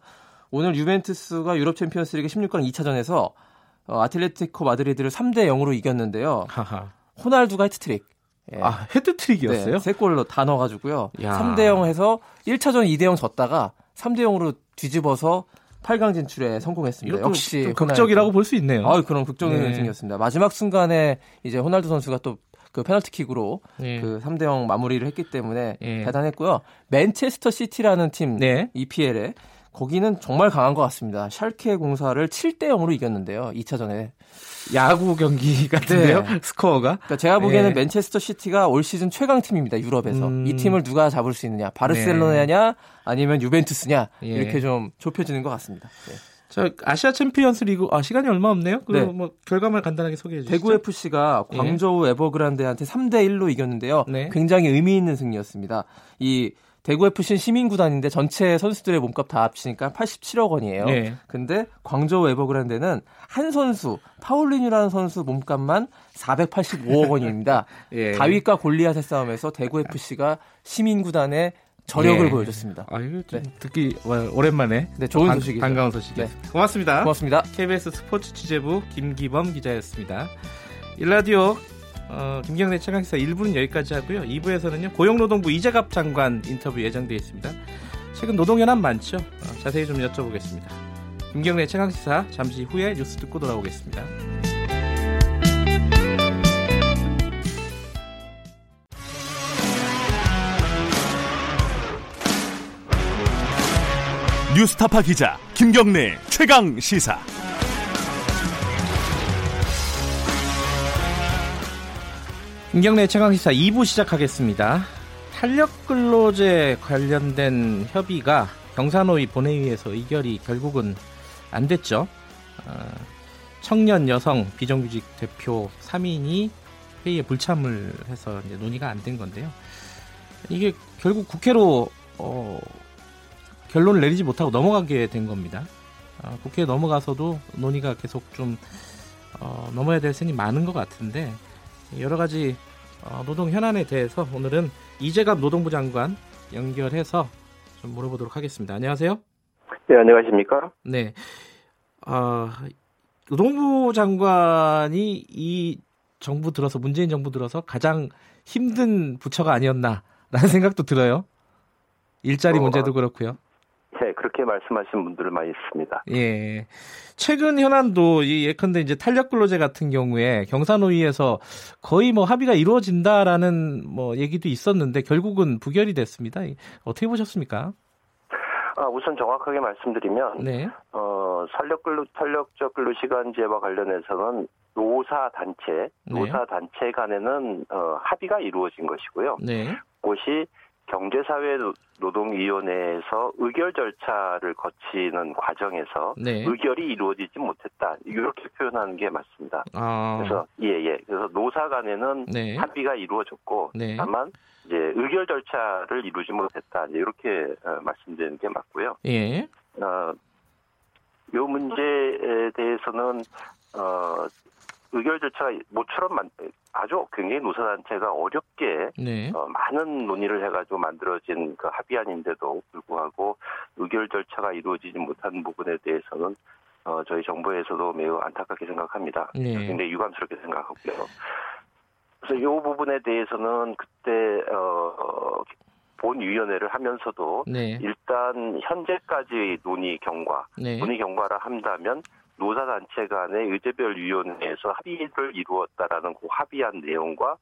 오늘 유벤투스가 유럽 챔피언스리그 16강 2차전에서 어, 아틀레티코 마드리드를 3대 0으로 이겼는데요. 하하. 호날두가 해트트릭. 예. 아, 해트트릭이었어요? 네, 세 골로 다 넣어가지고요. 야. 3대 0 해서 1차전 2대 0 졌다가 3대 0으로 뒤집어서 8강 진출에 성공했습니다. 역시 좀 극적이라고 볼 수 있네요. 아, 그런 극적인 네. 승이었습니다. 마지막 순간에 이제 호날두 선수가 또 그 페널티킥으로 네. 그 3대 0 마무리를 했기 때문에 네. 대단했고요. 맨체스터 시티라는 팀 네. EPL에 거기는 정말 강한 것 같습니다. 샬케 공사를 7대 0으로 이겼는데요. 2차전에. 야구 경기 *laughs* 같은데요? 네. 스코어가? 그러니까 제가 보기에는 네. 맨체스터 시티가 올 시즌 최강 팀입니다. 유럽에서. 음... 이 팀을 누가 잡을 수 있느냐? 바르셀로나냐? 네. 아니면 유벤투스냐? 예. 이렇게 좀 좁혀지는 것 같습니다. 네. 저 아시아 챔피언스 리그 아 시간이 얼마 없네요. 그럼 네. 뭐 결과만 간단하게 소개해 주시죠. 대구 FC가 예. 광저우 예. 에버그란데한테 3대 1로 이겼는데요. 네. 굉장히 의미 있는 승리였습니다. 이 대구 FC는 시민 구단인데 전체 선수들의 몸값 다 합치니까 87억 원이에요. 네. 근데 광저우 에버그란데는 한 선수 파울리뉴라는 선수 몸값만 485억 원입니다. *laughs* 예. 다윗과 골리앗의 싸움에서 대구 FC가 시민 구단의 저력을 예. 보여줬습니다. 아, 이거 좀 네. 듣기 오랜만에 네, 좋은 반, 소식이죠. 반가운 소식. 네. 고맙습니다. 고맙습니다. KBS 스포츠 취재부 김기범 기자였습니다. 일라디오 어, 김경래 최강시사 1부는 여기까지 하고요. 2부에서는요 고용노동부 이재갑 장관 인터뷰 예정되어 있습니다. 최근 노동현안 많죠? 어, 자세히 좀 여쭤보겠습니다. 김경래 최강시사 잠시 후에 뉴스 듣고 돌아오겠습니다. 뉴스타파 기자 김경래 최강 시사. 김경래 최강 시사 2부 시작하겠습니다. 탄력 근로제 관련된 협의가 경사노위 본회의에서 의결이 결국은 안 됐죠. 어, 청년 여성 비정규직 대표 3인이 회의에 불참을 해서 논의가 안 된 건데요. 이게 결국 국회로 어, 결론을 내리지 못하고 넘어가게 된 겁니다. 어, 국회에 넘어가서도 논의가 계속 좀 어, 넘어야 될 셈이 많은 것 같은데 여러 가지 어, 노동 현안에 대해서 오늘은 이재갑 노동부 장관 연결해서 좀 물어보도록 하겠습니다. 안녕하세요. 네, 안녕하십니까? 네. 어, 노동부 장관이 이 정부 들어서 문재인 정부 들어서 가장 힘든 부처가 아니었나라는 *laughs* 생각도 들어요. 일자리 어, 문제도 그렇고요. 네, 그렇게 말씀하신 분들을 많이 있습니다. 예. 최근 현안도 이 예컨대 이제 탄력 근로제 같은 경우에 경사노위에서 거의 뭐 합의가 이루어진다라는 뭐 얘기도 있었는데 결국은 부결이 됐습니다. 어떻게 보셨습니까? 아, 우선 정확하게 말씀드리면 네. 어, 탄력 근로 탄력적 근로 시간제와 관련해서는 노사 단체, 네. 노사 단체 간에는 어, 합의가 이루어진 것이고요. 네. 그것이 경제사회노동위원회에서 의결 절차를 거치는 과정에서 네. 의결이 이루어지지 못했다 이렇게 표현하는 게 맞습니다. 아. 그래서 예예. 예. 그래서 노사 간에는 네. 합의가 이루어졌고 네. 다만 이제 의결 절차를 이루지 못했다 이렇게 어, 말씀드리는 게 맞고요. 예. 어, 요 문제에 대해서는 어, 의결 절차가 모처럼 아주 굉장히 노사단체가 어렵게 네. 어, 많은 논의를 해가지고 만들어진 그 합의안인데도 불구하고 의결 절차가 이루어지지 못한 부분에 대해서는 어, 저희 정부에서도 매우 안타깝게 생각합니다. 네. 굉장히 유감스럽게 생각하고요. 그래서 이 부분에 대해서는 그때 어, 본위원회를 하면서도 네. 일단 현재까지 논의 경과, 네. 논의 경과를 한다면 노사단체 간의 의제별 위원회에서 합의를 이루었다라는 그 합의한 내용과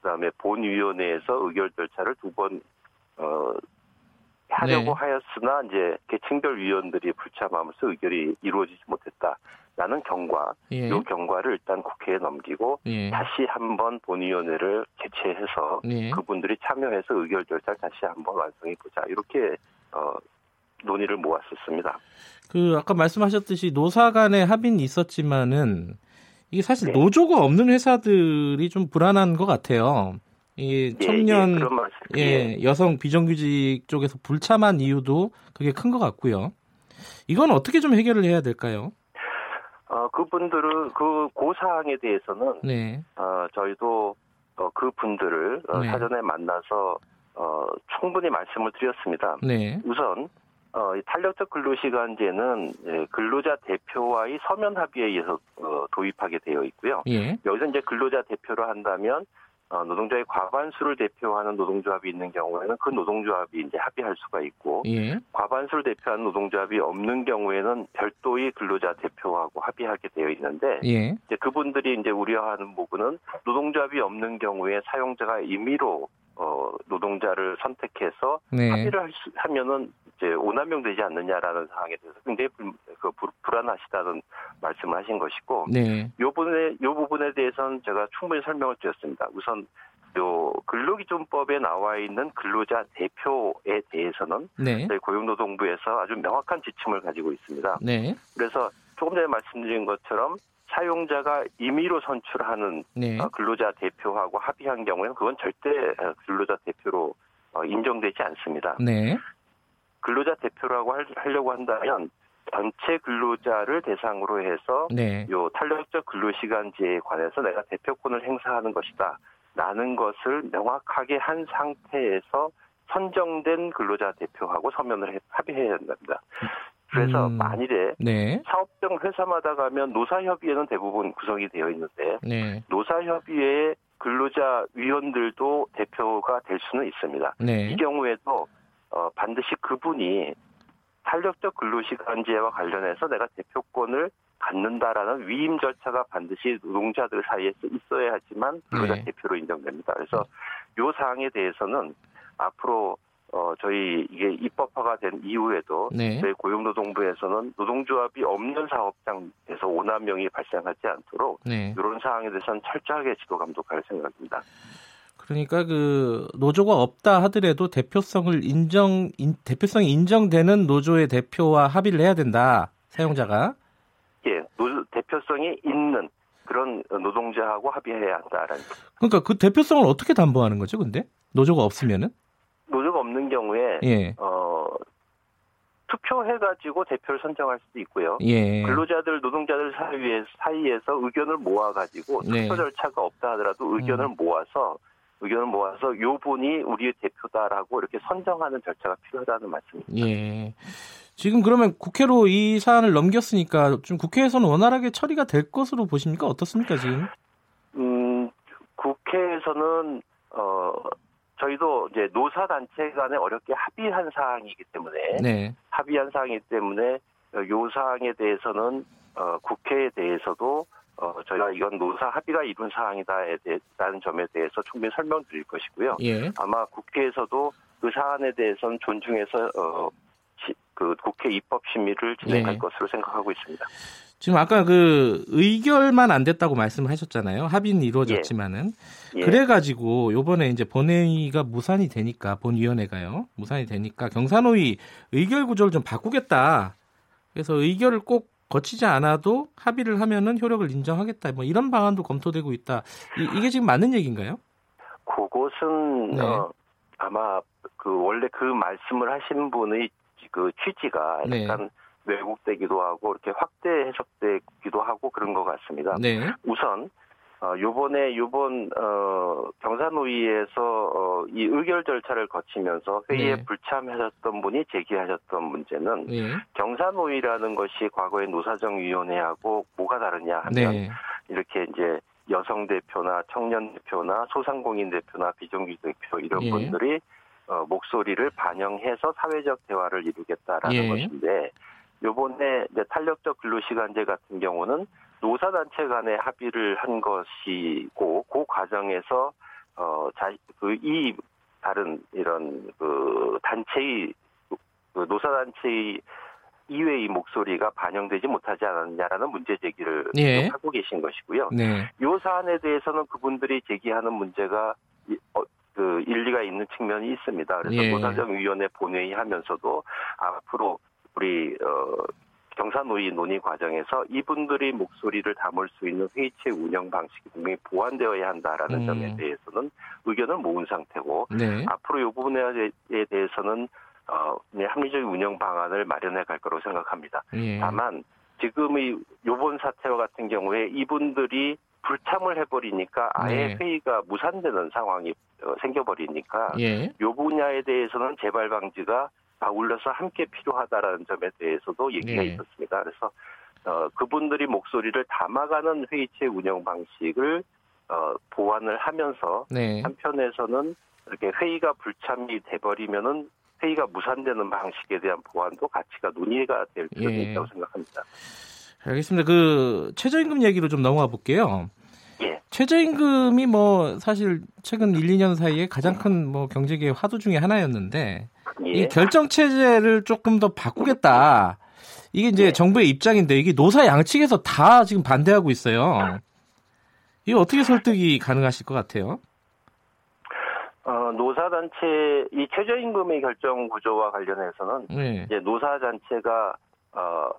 그다음에 본위원회에서 의결 절차를 두번 어, 하려고 네. 하였으나 이제 계층별 위원들이 불참하면서 의결이 이루어지지 못했다 라는 경과, 예. 이 경과를 일단 국회에 넘기고 예. 다시 한번 본위원회를 개최해서 예. 그분들이 참여해서 의결 절차를 다시 한번 완성해 보자 이렇게 어, 논의를 모았었습니다. 그 아까 말씀하셨듯이 노사 간의 합의는 있었지만은 이게 사실 네. 노조가 없는 회사들이 좀 불안한 것 같아요. 이 예, 청년 예, 예, 여성 비정규직 쪽에서 불참한 이유도 그게 큰 것 같고요. 이건 어떻게 좀 해결을 해야 될까요? 어, 그분들은 그 고 사항에 대해서는 네. 어, 저희도 어, 그 분들을 어, 네. 사전에 만나서 어, 충분히 말씀을 드렸습니다. 네. 우선 어, 이 탄력적 근로시간제는 예, 근로자 대표와의 서면 합의에 의해서 어, 도입하게 되어 있고요. 예. 여기서 이제 근로자 대표를 한다면 어, 노동자의 과반수를 대표하는 노동조합이 있는 경우에는 그 노동조합이 이제 합의할 수가 있고 예. 과반수를 대표하는 노동조합이 없는 경우에는 별도의 근로자 대표하고 합의하게 되어 있는데 예. 이제 그분들이 이제 우려하는 부분은 노동조합이 없는 경우에 사용자가 임의로 어, 노동자를 선택해서 네. 합의를 할 수, 하면은 이제 오남용되지 않느냐라는 상황에 대해서 굉장히 불, 그 불, 불안하시다는 말씀을 하신 것이고, 네. 요 부분에 요 부분에 대해서는 제가 충분히 설명을 드렸습니다. 우선 요 근로기준법에 나와 있는 근로자 대표에 대해서는 네. 저희 고용노동부에서 아주 명확한 지침을 가지고 있습니다. 네. 그래서 조금 전에 말씀드린 것처럼 사용자가 임의로 선출하는 네. 어, 근로자 대표하고 합의한 경우에는 그건 절대 어, 근로자 대표로 어, 인정되지 않습니다. 네. 근로자 대표라고 하려고 한다면 전체 근로자를 대상으로 해서 네. 요 탄력적 근로시간제에 관해서 내가 대표권을 행사하는 것이다. 라는 것을 명확하게 한 상태에서 선정된 근로자 대표하고 서면을 합의해야 한답니다. 그래서 음, 만일에 네. 사업장 회사마다 가면 노사협의회는 대부분 구성이 되어 있는데 네. 노사협의회 근로자 위원들도 대표가 될 수는 있습니다. 네. 이 경우에도 어, 반드시 그분이 탄력적 근로시간제와 관련해서 내가 대표권을 갖는다라는 위임 절차가 반드시 노동자들 사이에서 있어야 하지만 근로자 네. 대표로 인정됩니다. 그래서 이 사항에 대해서는 앞으로 어, 저희 이게 입법화가 된 이후에도 네. 저희 고용노동부에서는 노동조합이 없는 사업장에서 오남용이 발생하지 않도록 네. 이런 사항에 대해서는 철저하게 지도 감독할 생각입니다. 그러니까 그 노조가 없다 하더라도 대표성을 인정 인, 대표성이 인정되는 노조의 대표와 합의를 해야 된다 사용자가 예 노조 대표성이 있는 그런 노동자하고 합의해야 한다라는 그러니까 그 대표성을 어떻게 담보하는 거죠 근데 노조가 없으면은 노조가 없는 경우에 예. 어 투표해가지고 대표를 선정할 수도 있고요. 예. 근로자들, 노동자들 사이에, 사이에서 의견을 모아가지고 네. 투표 절차가 없다 하더라도 의견을 음. 모아서 의견을 모아서 요 분이 우리의 대표다라고 이렇게 선정하는 절차가 필요하다는 말씀입니다. 예. 지금 그러면 국회로 이 사안을 넘겼으니까 좀 국회에서는 원활하게 처리가 될 것으로 보십니까? 어떻습니까 지금? 음, 국회에서는 어 저희도 이제 노사 단체 간에 어렵게 합의한 사항이기 때문에 네. 합의한 사항이기 때문에 요 사항에 대해서는 어, 국회에 대해서도 어, 저희가 이건 노사 합의가 이룬 사항이다에 대한 점에 대해서 충분히 설명드릴 것이고요. 예. 아마 국회에서도 그 사안에 대해서는 존중해서 어, 시, 그 국회 입법 심의를 진행할 예. 것으로 생각하고 있습니다. 지금 아까 그 의결만 안 됐다고 말씀하셨잖아요. 합의는 이루어졌지만은 예. 예. 그래가지고 요번에 이제 본회의가 무산이 되니까 본위원회가요 무산이 되니까 경산호위 의결 구조를 좀 바꾸겠다. 그래서 의결을 꼭 거치지 않아도 합의를 하면은 효력을 인정하겠다. 뭐 이런 방안도 검토되고 있다. 이, 게 지금 맞는 얘기인가요? 그것은 네. 어, 아마 그 원래 그 말씀을 하신 분의 그 취지가 네. 약간 왜곡되기도 하고 이렇게 확대 해석되기도 하고 그런 것 같습니다. 네. 우선 어, 요번에 요번 어, 경산노위에서 어, 이 의결 절차를 거치면서 회의에 네. 불참하셨던 분이 제기하셨던 문제는 네. 경산노위라는 것이 과거의 노사정위원회하고 뭐가 다르냐 하면 네. 이렇게 이제 여성 대표나 청년 대표나 소상공인 대표나 비정규 대표 이런 예. 분들이 어, 목소리를 반영해서 사회적 대화를 이루겠다라는 예. 것인데 요번에 이제 탄력적 근로시간제 같은 경우는 노사단체 간에 합의를 한 것이고 그 과정에서 어그이 다른 이런 그 단체의 그 노사단체의 이외의 목소리가 반영되지 못하지 않았냐라는 문제 제기를 예. 하고 계신 것이고요. 네. 이 사안에 대해서는 그분들이 제기하는 문제가 어, 그 일리가 있는 측면이 있습니다. 그래서 예. 노사정위원회 본회의 하면서도 앞으로 우리 어 경사노위 논의 과정에서 이분들이 목소리를 담을 수 있는 회의체 운영 방식이 분명히 보완되어야 한다라는 음. 점에 대해서는 의견을 모은 상태고 네. 앞으로 이 부분에 대해서는 어, 네, 합리적인 운영 방안을 마련해 갈 거라고 생각합니다. 예. 다만 지금의 요번 사태와 같은 경우에 이분들이 불참을 해버리니까 아예 네. 회의가 무산되는 상황이 어, 생겨버리니까 예. 요 분야에 대해서는 재발 방지가 아울러서 함께 필요하다라는 점에 대해서도 얘기가 네. 있었습니다. 그래서 어, 그분들이 목소리를 담아가는 회의체 운영 방식을 어, 보완을 하면서 네. 한편에서는 이렇게 회의가 불참이 돼버리면은 회의가 무산되는 방식에 대한 보완도 가치가 논의가 될 필요가 예. 있다고 생각합니다. 알겠습니다. 그 최저임금 얘기로 좀 넘어가 볼게요. 최저임금이 뭐 사실 최근 1, 2년 사이에 가장 큰 뭐 경제계의 화두 중의 하나였는데 예. 이 결정 체제를 조금 더 바꾸겠다. 이게 이제 예. 정부의 입장인데 이게 노사 양측에서 다 지금 반대하고 있어요. 이거 어떻게 설득이 가능하실 것 같아요? 어, 노사단체, 이 최저임금의 결정 구조와 관련해서는, 네. 이제 노사단체가, 어,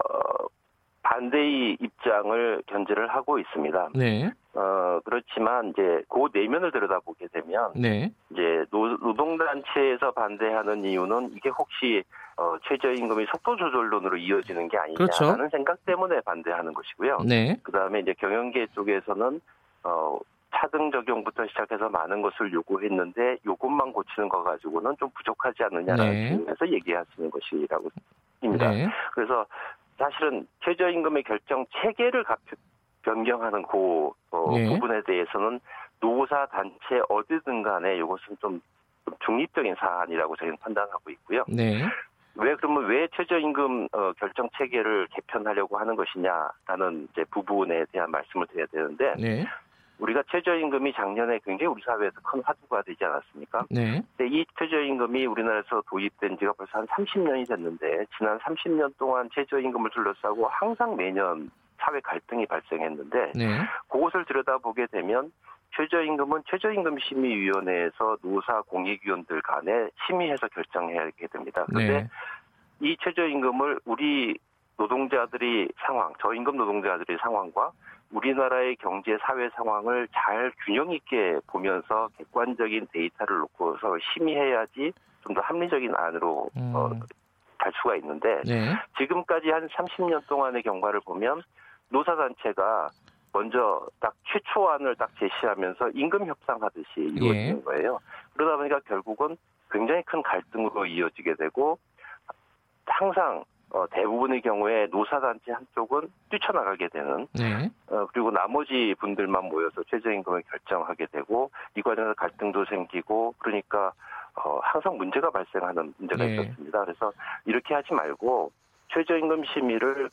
반대의 입장을 견제를 하고 있습니다. 네. 어, 그렇지만 이제 그 내면을 들여다보게 되면 네. 이제 노, 노동단체에서 반대하는 이유는 이게 혹시 어, 최저임금이 속도 조절론으로 이어지는 게 아니냐는 그렇죠. 생각 때문에 반대하는 것이고요. 네. 그다음에 이제 경영계 쪽에서는 어, 차등 적용부터 시작해서 많은 것을 요구했는데 요것만 고치는 거 가지고는 좀 부족하지 않느냐라는 네. 측면에서 얘기하시는 것이라고 입니다. 네. 그래서 사실은 최저임금의 결정 체계를 변경하는 그 어, 네. 부분에 대해서는 노사 단체 어디든 간에 이것은 좀 중립적인 사안이라고 저희는 판단하고 있고요. 네. 왜 그러면 왜 최저임금 어, 결정 체계를 개편하려고 하는 것이냐라는 이제 부분에 대한 말씀을 드려야 되는데 네. 우리가 최저임금이 작년에 굉장히 우리 사회에서 큰 화두가 되지 않았습니까? 네. 근데 이 최저임금이 우리나라에서 도입된 지가 벌써 한 30년이 됐는데 지난 30년 동안 최저임금을 둘러싸고 항상 매년 사회 갈등이 발생했는데 네. 그것을 들여다보게 되면 최저임금은 최저임금 심의위원회에서 노사 공익위원들 간에 심의해서 결정해야 하게 됩니다. 그런데 네. 이 최저임금을 우리 노동자들이 상황, 저임금 노동자들의 상황과 우리나라의 경제 사회 상황을 잘 균형 있게 보면서 객관적인 데이터를 놓고서 심의해야지 좀 더 합리적인 안으로 음. 어, 갈 수가 있는데 네. 지금까지 한 30년 동안의 경과를 보면 노사단체가 먼저 딱 최초안을 딱 제시하면서 임금 협상하듯이 이루어지는 예. 거예요. 그러다 보니까 결국은 굉장히 큰 갈등으로 이어지게 되고 항상 어, 대부분의 경우에 노사단체 한쪽은 뛰쳐나가게 되는 네. 어, 그리고 나머지 분들만 모여서 최저임금을 결정하게 되고 이 과정에서 갈등도 생기고 그러니까 어, 항상 문제가 발생하는 문제가 네. 있었습니다. 그래서 이렇게 하지 말고 최저임금 심의를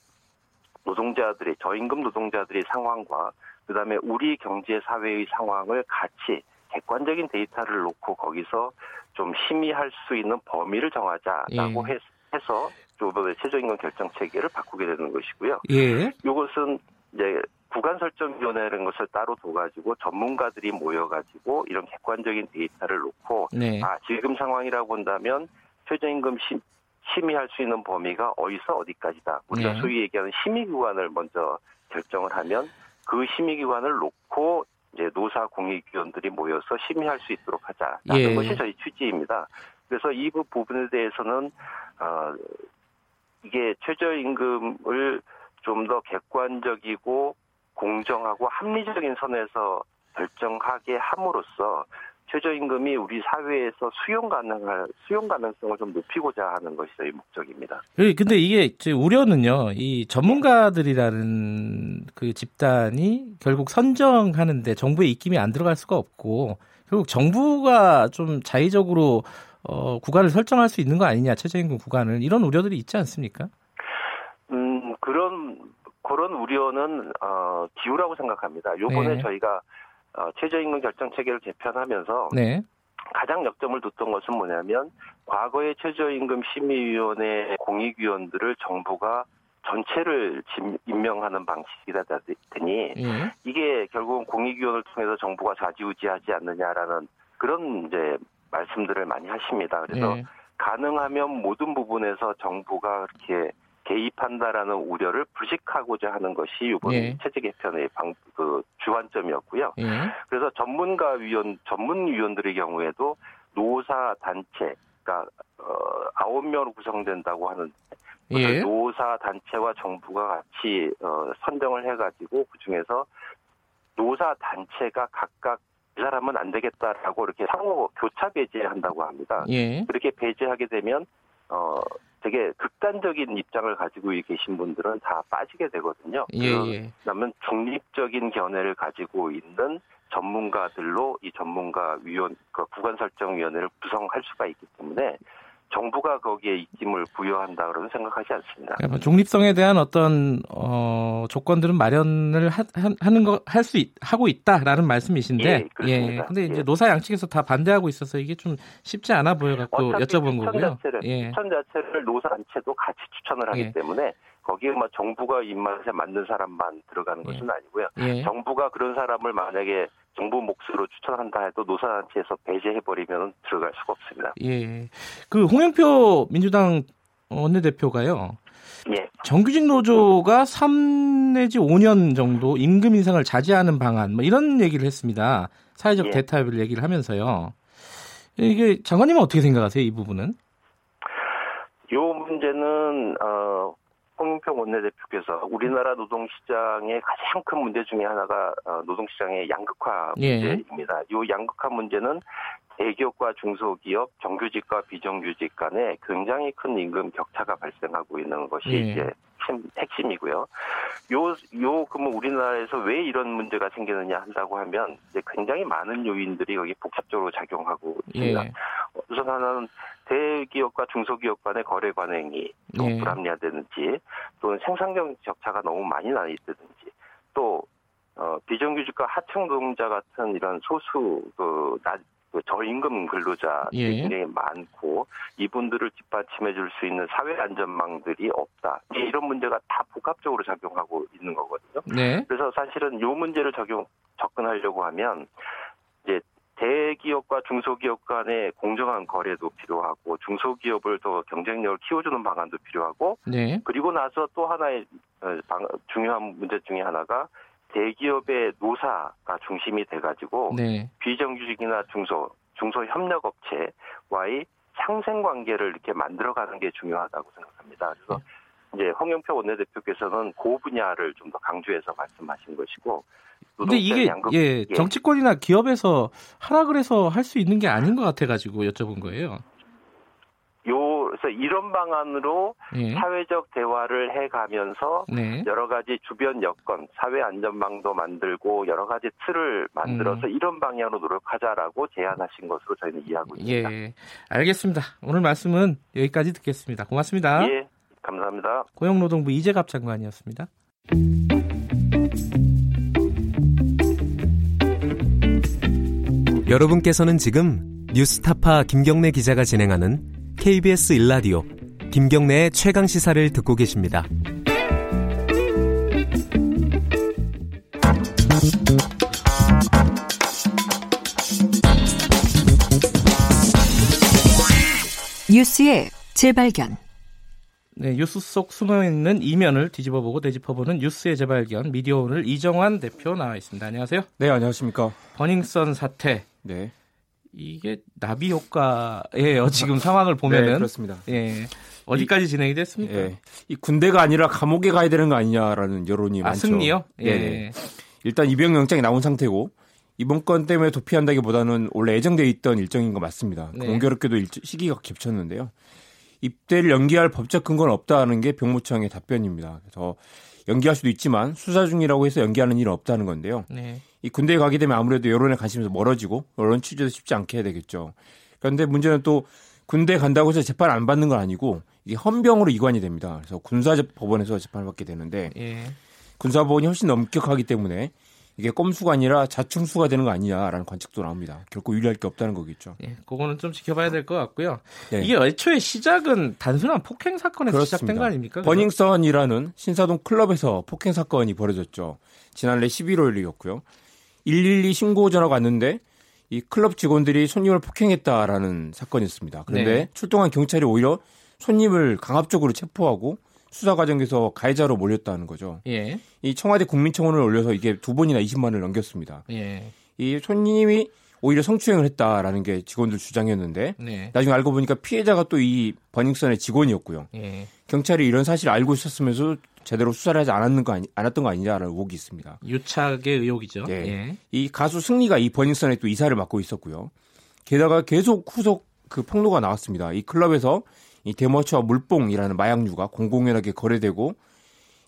노동자들의 저임금 노동자들의 상황과 그다음에 우리 경제 사회의 상황을 같이 객관적인 데이터를 놓고 거기서 좀 심의할 수 있는 범위를 정하자라고 예. 해서 조법의 최저임금 결정 체계를 바꾸게 되는 것이고요. 예. 이것은 이제 구간 설정 위원회라는 것을 따로 둬가지고 전문가들이 모여가지고 이런 객관적인 데이터를 놓고 네. 아 지금 상황이라고 본다면 최저임금 심, 심의할 수 있는 범위가 어디서 어디까지다. 우리가 네. 소위 얘기하는 심의기관을 먼저 결정을 하면 그 심의기관을 놓고 이제 노사 공익위원들이 모여서 심의할 수 있도록 하자라는 예. 것이 저희 취지입니다. 그래서 이 부분에 대해서는 어, 이게 최저임금을 좀 더 객관적이고 공정하고 합리적인 선에서 결정하게 함으로써 최저임금이 우리 사회에서 수용 가능할 수용 가능성을 좀 높이고자 하는 것이 저희 목적입니다. 예, 근데 이게 제 우려는요, 이 전문가들이라는 그 집단이 결국 선정하는데 정부의 입김이 안 들어갈 수가 없고 결국 정부가 좀 자의적으로 어, 구간을 설정할 수 있는 거 아니냐 최저임금 구간을 이런 우려들이 있지 않습니까? 음 그런 그런 우려는 어, 기우라고 생각합니다. 요번에 네. 저희가 어, 최저임금 결정 체계를 개편하면서 네. 가장 역점을 뒀던 것은 뭐냐면 과거의 최저임금 심의위원회 공익위원들을 정부가 전체를 임명하는 방식이다 더니 예. 이게 결국은 공익위원을 통해서 정부가 좌지우지하지 않느냐라는 그런 이제 말씀들을 많이 하십니다. 그래서 예. 가능하면 모든 부분에서 정부가 그렇게 개입한다라는 우려를 불식하고자 하는 것이 이번 예. 체제 개편의 방, 그 주안점이었고요. 예. 그래서 전문가 위원, 전문 위원들의 경우에도 노사 단체가 어, 아홉 명으로 구성된다고 하는 예. 노사 단체와 정부가 같이 어, 선정을 해가지고 그 중에서 노사 단체가 각각 이 사람은 안 되겠다라고 이렇게 상호 교차 배제한다고 합니다. 예. 그렇게 배제하게 되면 어 되게 극단적인 입장을 가지고 계신 분들은 다 빠지게 되거든요. 예, 예. 그러면 중립적인 견해를 가지고 있는 전문가들로 이 전문가 위원 그 구간 설정 위원회를 구성할 수가 있기 때문에 정부가 거기에 입김을 부여한다 그러면 생각하지 않습니다. 그러니까 뭐 중립성에 대한 어떤 어 어, 조건들은 마련을 하, 는 거 할 수 하고 있다라는 말씀이신데 예, 그렇습니다. 예. 근데 이제 예. 노사 양측에서 다 반대하고 있어서 이게 좀 쉽지 않아 보여 갖고 여쭤본 거고요. 자체를, 예. 추천 자체를 노사 단체도 같이 추천을 하기 예. 때문에 거기에 뭐 정부가 입맛에 맞는 사람만 들어가는 것은 예. 아니고요. 예. 정부가 그런 사람을 만약에 정부 몫으로 추천한다 해도 노사단체에서 배제해버리면 들어갈 수가 없습니다. 예. 그 홍영표 민주당 원내대표가요. 예. 정규직 노조가 3 내지 5년 정도 임금 인상을 자제하는 방안 뭐 이런 얘기를 했습니다. 사회적 예. 대타협을 얘기를 하면서요. 이게 장관님은 어떻게 생각하세요? 이 부분은? 이 문제는 어, 홍영평 원내대표께서 우리나라 노동시장의 가장 큰 문제 중에 하나가 어, 노동시장의 양극화 예. 문제입니다. 예. 이 양극화 문제는 대기업과 중소기업, 정규직과 비정규직 간에 굉장히 큰 임금 격차가 발생하고 있는 것이 예. 이제 핵심이고요. 요, 요, 그러면 우리나라에서 왜 이런 문제가 생기느냐 한다고 하면 이제 굉장히 많은 요인들이 여기 복합적으로 작용하고 있습니다. 예. 우선 하나는 대기업과 중소기업 간의 거래 관행이 또 예. 불합리하다든지 또는 생산력 격차가 너무 많이 나 있다든지 또 어, 비정규직과 하청 노동자 같은 이런 소수 그, 낮, 그 저임금 근로자들이 예. 굉장히 많고 이분들을 뒷받침해 줄 수 있는 사회 안전망들이 없다. 이런 문제가 다 복합적으로 작용하고 있는 거거든요. 네. 그래서 사실은 이 문제를 적용 접근하려고 하면 이제 대기업과 중소기업 간의 공정한 거래도 필요하고 중소기업을 더 경쟁력을 키워주는 방안도 필요하고 네. 그리고 나서 또 하나의 어, 중요한 문제 중에 하나가 대기업의 노사가 중심이 돼가지고 네. 비정규직이나 중소 중소 협력업체와의 상생 관계를 이렇게 만들어가는 게 중요하다고 생각합니다. 그래서 네. 이제 홍영표 원내대표께서는 그 분야를 좀 더 강조해서 말씀하신 것이고. 근데 이게 양극, 예, 예, 정치권이나 기업에서 하라 그래서 할 수 있는 게 아닌 것 같아가지고 여쭤본 거예요. 요 그래서 이런 방안으로 예. 사회적 대화를 해가면서 네. 여러 가지 주변 여건, 사회 안전망도 만들고 여러 가지 틀을 만들어서 음. 이런 방향으로 노력하자라고 제안하신 것으로 저희는 이해하고 있습니다. 예, 알겠습니다. 오늘 말씀은 여기까지 듣겠습니다. 고맙습니다. 예, 감사합니다. 고용노동부 이재갑 장관이었습니다. 여러분께서는 지금 뉴스타파 김경래 기자가 진행하는 KBS 일라디오 김경래의 최강 시사를 듣고 계십니다. 뉴스의 재발견. 네, 뉴스 속 숨어 있는 이면을 뒤집어 보고 되짚어 보는 뉴스의 재발견 미디어 오늘 이정환 대표 나와 있습니다. 안녕하세요. 네, 안녕하십니까. 버닝썬 사태. 네. 이게 나비 효과예요. 지금 *laughs* 상황을 보면은 네, 그렇습니다. 예. 어디까지 진행이 됐습니까? 예. 이 군대가 아니라 감옥에 가야 되는 거 아니냐라는 여론이 아, 많죠. 승리요? 예. 네. 일단 입영 영장이 나온 상태고 이번 건 때문에 도피한다기보다는 원래 예정돼 있던 일정인 거 맞습니다. 네. 공교롭게도 일, 시기가 겹쳤는데요. 입대를 연기할 법적 근거는 없다는 게 병무청의 답변입니다. 그래서 연기할 수도 있지만 수사 중이라고 해서 연기하는 일은 없다는 건데요. 네. 이 군대에 가게 되면 아무래도 여론의 관심에서 멀어지고 언론 취재도 쉽지 않게 해야 되겠죠. 그런데 문제는 또 군대 간다고 해서 재판 안 받는 건 아니고 이게 헌병으로 이관이 됩니다. 그래서 군사법원에서 재판을 받게 되는데 예. 군사법원이 훨씬 엄격하기 때문에 이게 꼼수가 아니라 자충수가 되는 거 아니냐라는 관측도 나옵니다. 결코 유리할 게 없다는 거겠죠. 예, 그거는 좀 지켜봐야 될 것 같고요. 네. 이게 애초에 시작은 단순한 폭행 사건에서 그렇습니다. 시작된 거 아닙니까? 버닝썬이라는 신사동 클럽에서 폭행 사건이 벌어졌죠. 지난해 11월이었고요. 112 신고 전화가 왔는데 이 클럽 직원들이 손님을 폭행했다라는 사건이었습니다. 그런데 네. 출동한 경찰이 오히려 손님을 강압적으로 체포하고 수사 과정에서 가해자로 몰렸다는 거죠. 예. 이 청와대 국민청원을 올려서 이게 두 번이나 20만 원을 넘겼습니다. 예. 이 손님이 오히려 성추행을 했다라는 게 직원들 주장이었는데 네. 나중에 알고 보니까 피해자가 또 이 버닝썬의 직원이었고요. 예. 경찰이 이런 사실을 알고 있었으면서 제대로 수사를 하지 않았는 거 아니, 않았던 거 아니냐라는 의혹이 있습니다. 유착의 의혹이죠. 네. 예. 이 가수 승리가 이 버닝썬에 또 이사를 맡고 있었고요. 게다가 계속 후속 그 폭로가 나왔습니다. 이 클럽에서 이 대머치와 물뽕이라는 마약류가 공공연하게 거래되고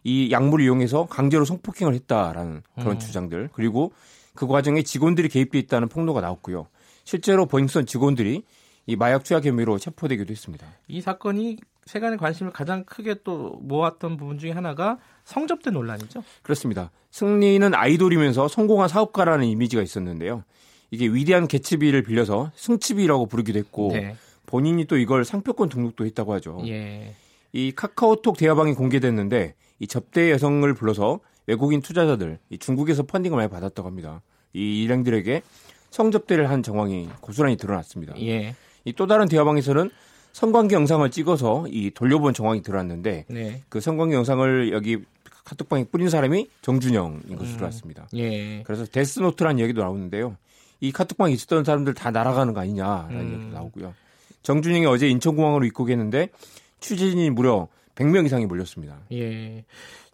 이 약물을 이용해서 강제로 성폭행을 했다라는 그런 음. 주장들 그리고 그 과정에 직원들이 개입돼 있다는 폭로가 나왔고요. 실제로 버닝썬 직원들이 이 마약 투약 혐의로 체포되기도 했습니다. 이 사건이 세간의 관심을 가장 크게 또 모았던 부분 중에 하나가 성접대 논란이죠. 그렇습니다. 승리는 아이돌이면서 성공한 사업가라는 이미지가 있었는데요. 이게 위대한 개츠비를 빌려서 승치비라고 부르기도 했고 네. 본인이 또 이걸 상표권 등록도 했다고 하죠. 예. 이 카카오톡 대화방이 공개됐는데 이 접대 여성을 불러서 외국인 투자자들 중국에서 펀딩을 많이 받았다고 합니다. 이 일행들에게 성접대를 한 정황이 고스란히 드러났습니다. 예. 이 또 다른 대화방에서는 성관계 영상을 찍어서 이 돌려본 정황이 드러났는데 네. 그 성관계 영상을 여기 카톡방에 뿌린 사람이 정준영인 것으로 음. 드러났습니다. 예. 그래서 데스노트라는 얘기도 나오는데요. 이 카톡방에 있었던 사람들 다 날아가는 거 아니냐라는 음. 얘기도 나오고요. 정준영이 어제 인천공항으로 입국했는데 취재진이 무려 100명 이상이 몰렸습니다. 예.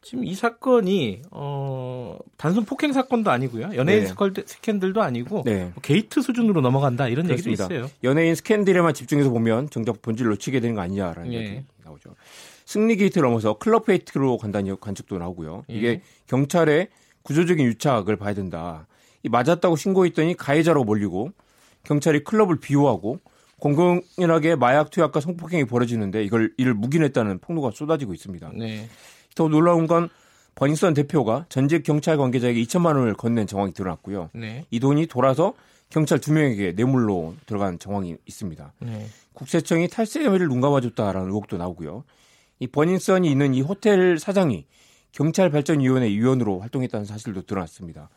지금 이 사건이 어 단순 폭행 사건도 아니고요. 연예인 네. 스캔들도 아니고 네. 뭐 게이트 수준으로 넘어간다 이런 그렇습니다. 얘기도 있어요. 연예인 스캔들에만 집중해서 보면 정작 본질을 놓치게 되는 거 아니냐라는 예. 얘기 나오죠. 승리 게이트를 넘어서 클럽 게이트로 간다는 관측도 나오고요. 예. 이게 경찰의 구조적인 유착을 봐야 된다. 이 맞았다고 신고했더니 가해자로 몰리고 경찰이 클럽을 비호하고 공공연하게 마약 투약과 성폭행이 벌어지는데 이걸 이를 묵인했다는 폭로가 쏟아지고 있습니다. 네. 더 놀라운 건 버닝썬 대표가 전직 경찰 관계자에게 2천만 원을 건넨 정황이 드러났고요. 네. 이 돈이 돌아서 경찰 두 명에게 뇌물로 들어간 정황이 있습니다. 네. 국세청이 탈세 혐의를 눈감아줬다라는 의혹도 나오고요. 이 버닝썬이 있는 이 호텔 사장이 경찰 발전위원회 위원으로 활동했다는 사실도 드러났습니다.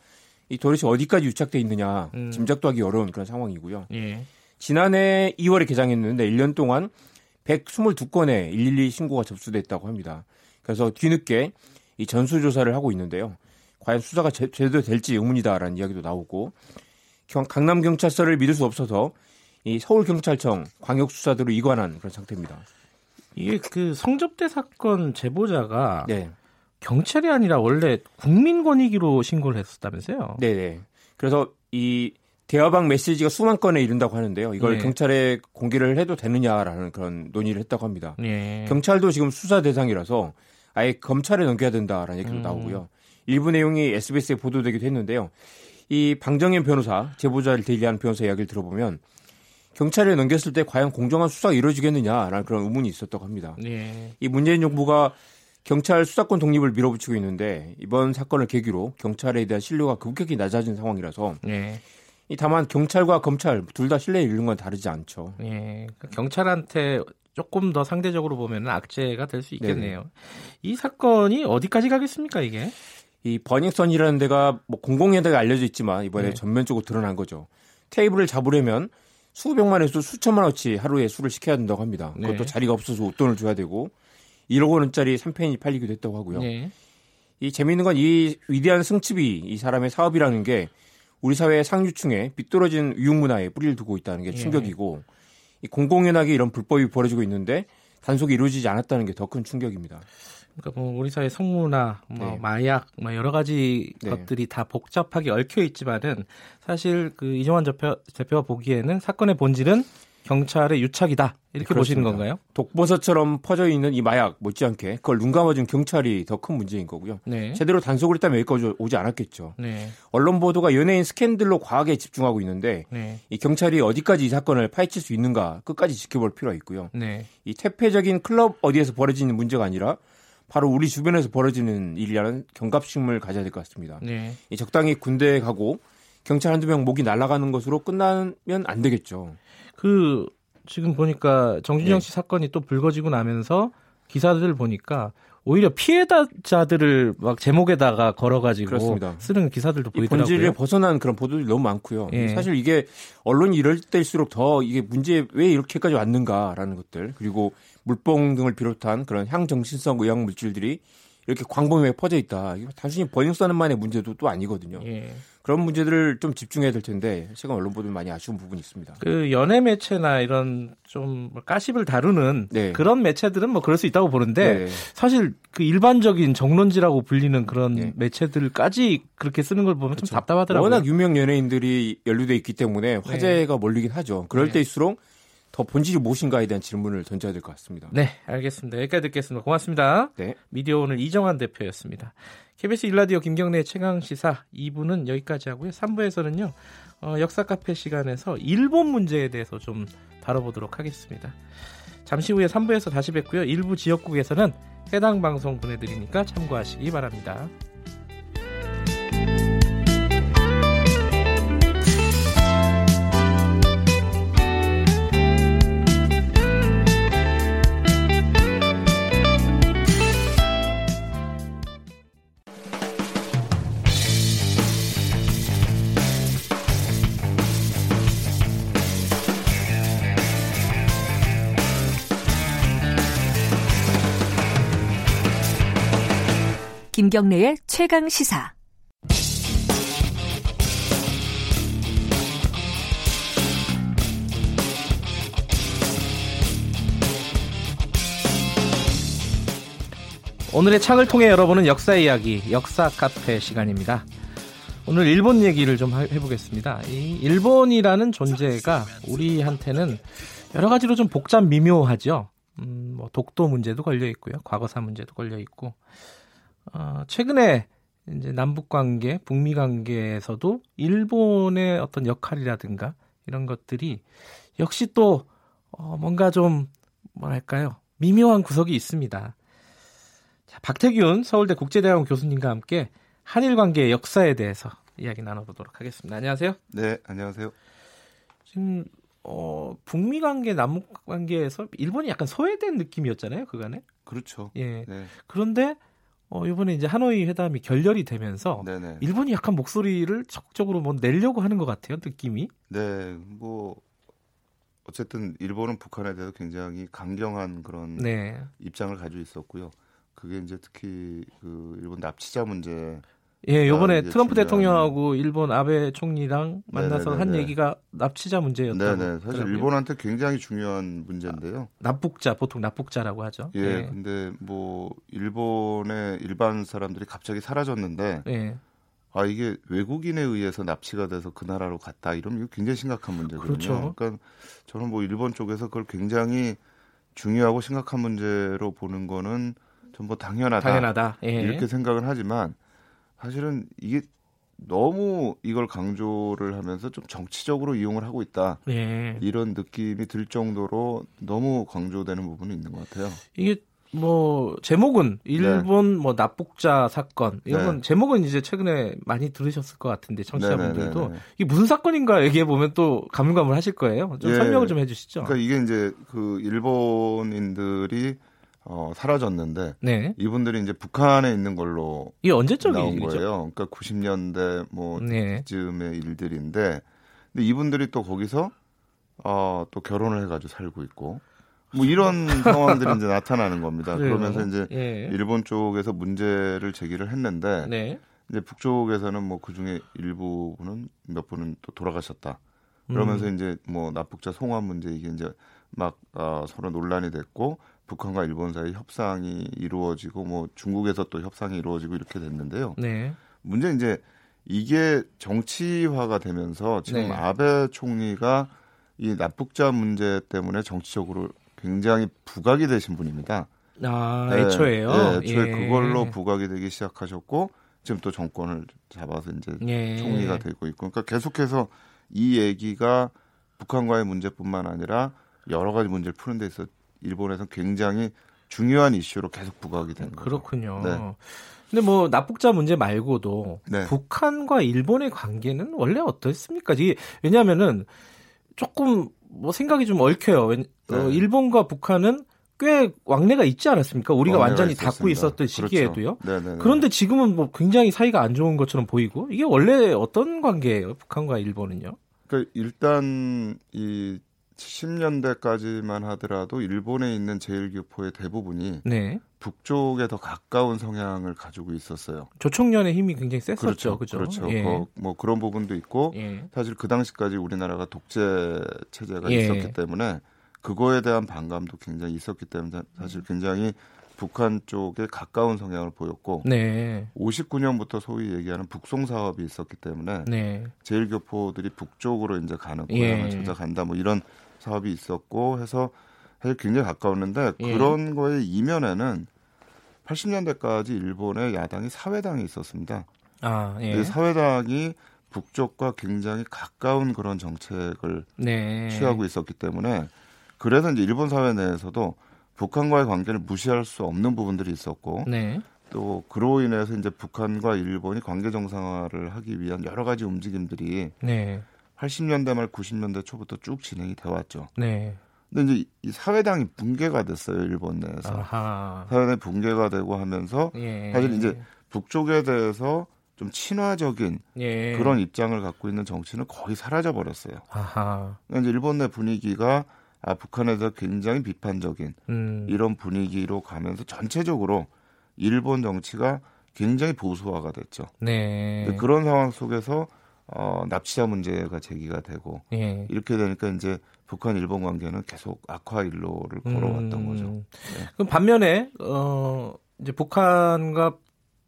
이 도대체 어디까지 유착돼 있느냐 음. 짐작도 하기 어려운 그런 상황이고요. 예. 지난해 2월에 개장했는데 1년 동안 122건의 112 신고가 접수됐다고 합니다. 그래서 뒤늦게 이 전수조사를 하고 있는데요. 과연 수사가 제, 제대로 될지 의문이다라는 이야기도 나오고 강남 경찰서를 믿을 수 없어서 이 서울 경찰청 광역 수사대로 이관한 그런 상태입니다. 이게 그 성접대 사건 제보자가 네. 경찰이 아니라 원래 국민권익위로 신고를 했었다면서요? 네네. 그래서 이 대화방 메시지가 수만 건에 이른다고 하는데요. 이걸 네. 경찰에 공개를 해도 되느냐라는 그런 논의를 했다고 합니다. 네. 경찰도 지금 수사 대상이라서 아예 검찰에 넘겨야 된다라는 얘기도 음. 나오고요. 일부 내용이 SBS에 보도되기도 했는데요. 이 방정현 변호사, 제보자를 대리하는 변호사 이야기를 들어보면 경찰에 넘겼을 때 과연 공정한 수사가 이루어지겠느냐라는 그런 의문이 있었다고 합니다. 네. 이 문재인 정부가 경찰 수사권 독립을 밀어붙이고 있는데 이번 사건을 계기로 경찰에 대한 신뢰가 급격히 낮아진 상황이라서 네. 이 다만 경찰과 검찰 둘 다 신뢰를 잃는 건 다르지 않죠. 네. 경찰한테 조금 더 상대적으로 보면 악재가 될 수 있겠네요. 네네. 이 사건이 어디까지 가겠습니까 이게? 이 버닝썬이라는 데가 뭐 공공연하게 알려져 있지만 이번에 네. 전면적으로 드러난 거죠. 테이블을 잡으려면 수백만에서 수천만 원치 하루에 술을 시켜야 된다고 합니다. 그것도 네. 자리가 없어서 웃돈을 줘야 되고 1억 원짜리 3펜이 팔리기도 했다고 하고요. 네. 이 재미있는 건 이 위대한 승집이 이 사람의 사업이라는 게 우리 사회의 상류층에 삐뚤어진 유흥 문화에 뿌리를 두고 있다는 게 예. 충격이고 공공연하게 이런 불법이 벌어지고 있는데 단속이 이루어지지 않았다는 게 더 큰 충격입니다. 그러니까 뭐 우리 사회 성문화, 뭐 네. 마약, 뭐 여러 가지 네. 것들이 다 복잡하게 얽혀 있지만은 사실 그 이정환 대표, 대표가 보기에는 사건의 본질은 경찰의 유착이다 이렇게 그렇습니다. 보시는 건가요? 독버섯처럼 퍼져 있는 이 마약 못지않게 그걸 눈 감아준 경찰이 더 큰 문제인 거고요. 네. 제대로 단속을 했다면 여기까지 오지 않았겠죠. 네. 언론 보도가 연예인 스캔들로 과하게 집중하고 있는데 네. 이 경찰이 어디까지 이 사건을 파헤칠 수 있는가 끝까지 지켜볼 필요가 있고요. 네. 이 태폐적인 클럽 어디에서 벌어지는 문제가 아니라 바로 우리 주변에서 벌어지는 일이라는 경각심을 가져야 될 것 같습니다. 네. 이 적당히 군대에 가고 경찰 한두 명 목이 날아가는 것으로 끝나면 안 되겠죠. 그 지금 보니까 정진영 씨 네. 사건이 또 불거지고 나면서 기사들 보니까 오히려 피해자들을 막 제목에다가 걸어가지고 그렇습니다. 쓰는 기사들도 보이더라고요. 본질에 벗어난 그런 보도들이 너무 많고요. 예. 사실 이게 언론이 이럴 때일수록 더 이게 문제 왜 이렇게까지 왔는가라는 것들 그리고 물뽕 등을 비롯한 그런 향정신성 의약 물질들이 이렇게 광범위하게 퍼져 있다. 단순히 번역 사는만의 문제도 또 아니거든요. 예. 그런 문제들을 좀 집중해야 될 텐데 최근 언론 보도 많이 아쉬운 부분이 있습니다. 그 연예 매체나 이런 좀 까십을 다루는 네. 그런 매체들은 뭐 그럴 수 있다고 보는데 네. 사실 그 일반적인 정론지라고 불리는 그런 네. 매체들까지 그렇게 쓰는 걸 보면 그렇죠. 좀 답답하더라고요. 워낙 유명 연예인들이 연루돼 있기 때문에 화제가 네. 몰리긴 하죠. 그럴 네. 때일수록 더 본질이 무엇인가에 대한 질문을 던져야 될 것 같습니다. 네, 알겠습니다. 여기까지 듣겠습니다. 고맙습니다. 네. 미디어 오늘 이정환 대표였습니다. KBS 일라디오 김경래 최강 시사 2부는 여기까지 하고요. 3부에서는요. 어, 역사 카페 시간에서 일본 문제에 대해서 좀 다뤄보도록 하겠습니다. 잠시 후에 3부에서 다시 뵙고요. 일부 지역국에서는 해당 방송 보내드리니까 참고하시기 바랍니다. 김경래의 최강 시사. 오늘의 창을 통해 열어보는 역사 이야기, 역사 카페 시간입니다. 오늘 일본 얘기를 좀 해보겠습니다. 이 일본이라는 존재가 우리한테는 여러 가지로 좀 복잡 미묘하죠. 음, 뭐 독도 문제도 걸려 있고요, 과거사 문제도 걸려 있고, 어, 최근에 이제 남북 관계, 북미 관계에서도 일본의 어떤 역할이라든가 이런 것들이 역시 또 어, 뭔가 좀 뭐랄까요 미묘한 구석이 있습니다. 자, 박태균 서울대 국제대학원 교수님과 함께 한일 관계의 역사에 대해서 이야기 나눠보도록 하겠습니다. 안녕하세요. 네, 안녕하세요. 지금 어, 북미 관계, 남북 관계에서 일본이 약간 소외된 느낌이었잖아요, 그간에. 그렇죠. 예. 네. 그런데 어, 이번에 이제 하노이 회담이 결렬이 되면서 네네. 일본이 약간 목소리를 적극적으로 뭐 내려고 하는 것 같아요, 느낌이. 네, 뭐 어쨌든 일본은 북한에 대해서 굉장히 강경한 그런 네. 입장을 가지고 있었고요. 그게 이제 특히 그 일본 납치자 문제 예, 요번에 트럼프 대통령하고 일본 아베 총리랑 만나서 네네네네. 한 얘기가 납치자 문제였다고. 네네. 사실 그러면. 일본한테 굉장히 중요한 문제인데요. 아, 납북자, 보통 납북자라고 하죠. 예, 예. 근데 뭐 일본의 일반 사람들이 갑자기 사라졌는데 예. 아 이게 외국인에 의해서 납치가 돼서 그 나라로 갔다 이러면 이거 굉장히 심각한 문제거든요. 그렇죠. 그러니까 저는 뭐 일본 쪽에서 그걸 굉장히 중요하고 심각한 문제로 보는 거는 전부 당연하다. 당연하다. 예. 이렇게 생각은 하지만 사실은 이게 너무 이걸 강조를 하면서 좀 정치적으로 이용을 하고 있다. 예. 이런 느낌이 들 정도로 너무 강조되는 부분이 있는 것 같아요. 이게 뭐 제목은 일본 네. 뭐 납북자 사건 이런 네. 제목은 이제 최근에 많이 들으셨을 것 같은데 청취자분들도 네, 네, 네, 이게 무슨 사건인가 얘기해 보면 또 가물가물하실 거예요. 좀 예. 설명을 좀 해주시죠. 그러니까 이게 이제 그 일본인들이 어, 사라졌는데 네. 이분들이 이제 북한에 있는 걸로 이 언제적 나온 일이죠? 거예요. 그러니까 90년대 뭐 네. 즈음의 일들인데 근데 이분들이 또 거기서 어, 또 결혼을 해가지고 살고 있고 뭐 이런 *laughs* 상황들이 이제 나타나는 겁니다. 그래요? 그러면서 이제 예. 일본 쪽에서 문제를 제기를 했는데 네. 이제 북쪽에서는 뭐 그중에 일부는 몇 분은 또 돌아가셨다. 그러면서 음. 이제 뭐 납북자 송환 문제 이게 이제 막 어, 서로 논란이 됐고 북한과 일본 사이 협상이 이루어지고 뭐 중국에서 또 협상이 이루어지고 이렇게 됐는데요. 네. 문제는 이제 이게 정치화가 되면서 지금 네. 아베 총리가 이 납북자 문제 때문에 정치적으로 굉장히 부각이 되신 분입니다. 아, 네, 애초에요? 네, 애초에 예. 그걸로 부각이 되기 시작하셨고 지금 또 정권을 잡아서 이제 예. 총리가 되고 있고 그러니까 계속해서 이 얘기가 북한과의 문제뿐만 아니라 여러 가지 문제를 푸는 데 있어 일본에서 굉장히 중요한 이슈로 계속 부각이 되는 거죠. 그렇군요. 네. 근데 뭐 납북자 문제 말고도 네. 북한과 일본의 관계는 원래 어떻습니까? 이게 왜냐하면은 조금 뭐 생각이 좀 얽혀요. 어, 네. 어, 일본과 북한은 꽤 왕래가 있지 않았습니까? 우리가 완전히 있었습니다. 닫고 있었던 그렇죠. 시기에도요. 그렇죠. 그런데 지금은 뭐 굉장히 사이가 안 좋은 것처럼 보이고 이게 원래 어떤 관계예요? 북한과 일본은요? 그러니까 일단 이 70년대까지만 하더라도 일본에 있는 제일교포의 대부분이 네. 북쪽에 더 가까운 성향을 가지고 있었어요. 조총련의 힘이 굉장히 셌었죠. 그렇죠. 그렇죠. 예. 그, 뭐 그런 부분도 있고 예. 사실 그 당시까지 우리나라가 독재 체제가 예. 있었기 때문에 그거에 대한 반감도 굉장히 있었기 때문에 사실 굉장히 북한 쪽에 가까운 성향을 보였고 네. 59년부터 소위 얘기하는 북송 사업이 있었기 때문에 네. 제일교포들이 북쪽으로 이제 가는 고향을 예. 찾아간다 뭐 이런 사업이 있었고 해서 사실 굉장히 가까웠는데 예. 그런 거의 이면에는 80년대까지 일본의 야당이 사회당이 있었습니다. 아, 예. 사회당이 북쪽과 굉장히 가까운 그런 정책을 네. 취하고 있었기 때문에 그래서 이제 일본 사회 내에서도 북한과의 관계를 무시할 수 없는 부분들이 있었고 네. 또 그로 인해서 이제 북한과 일본이 관계 정상화를 하기 위한 여러 가지 움직임들이 네. 80년대 말 90년대 초부터 쭉 진행이 돼 왔죠. 네. 근데 이제 이 사회당이 붕괴가 됐어요 일본 내에서 아하. 사회당이 붕괴가 되고 하면서 예. 사실 이제 북쪽에 대해서 좀 친화적인 예. 그런 입장을 갖고 있는 정치는 거의 사라져 버렸어요. 그러니까 이제 일본 내 분위기가 아, 북한에 서 굉장히 비판적인 음. 이런 분위기로 가면서 전체적으로 일본 정치가 굉장히 보수화가 됐죠. 네. 그런 상황 속에서 어, 납치자 문제가 제기가 되고 예. 이렇게 되니까 이제 북한 일본 관계는 계속 악화 일로를 걸어왔던 음. 거죠. 네. 그럼 반면에 어 이제 북한과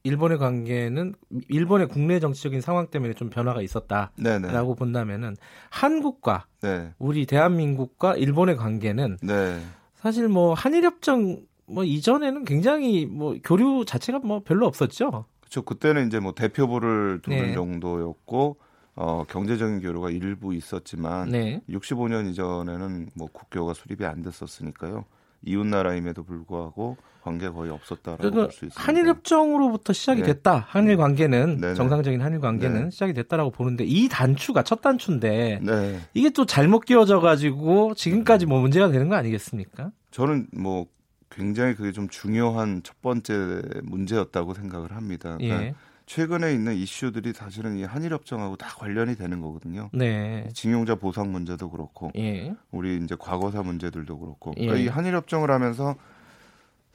일본의 관계는 일본의 국내 정치적인 상황 때문에 좀 변화가 있었다라고 네네. 본다면은 한국과 네. 우리 대한민국과 일본의 관계는 네. 사실 뭐 한일협정 뭐 이전에는 굉장히 뭐 교류 자체가 뭐 별로 없었죠. 그렇죠. 그때는 이제 뭐 대표부를 두는 네. 정도였고 어, 경제적인 교류가 일부 있었지만 네. 65년 이전에는 뭐 국교가 수립이 안 됐었으니까요. 이웃 나라임에도 불구하고 관계 거의 없었다라고 그러니까 볼수 있습니다. 한일 협정으로부터 시작이 네. 됐다. 한일 관계는 네네. 정상적인 한일 관계는 네. 시작이 됐다라고 보는데 이 단추가 첫 단추인데 네. 이게 또 잘못 끼워져 가지고 지금까지 뭐 문제가 되는 거 아니겠습니까? 저는 뭐 굉장히 그게 좀 중요한 첫 번째 문제였다고 생각을 합니다. 그러니까 예. 최근에 있는 이슈들이 사실은 이 한일 협정하고 다 관련이 되는 거거든요. 네. 징용자 보상 문제도 그렇고, 예. 우리 이제 과거사 문제들도 그렇고, 그러니까 예. 이 한일 협정을 하면서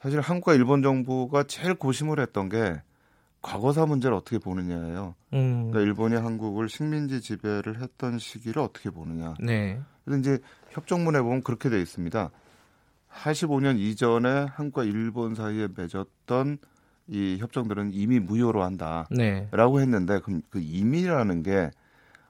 사실 한국과 일본 정부가 제일 고심을 했던 게 과거사 문제를 어떻게 보느냐예요. 음. 그러니까 일본이 한국을 식민지 지배를 했던 시기를 어떻게 보느냐. 네. 그래서 이제 협정문에 보면 그렇게 돼 있습니다. 85년 이전에 한국과 일본 사이에 맺었던 이 협정들은 이미 무효로 한다라고 네. 했는데 그럼 그 이미라는 게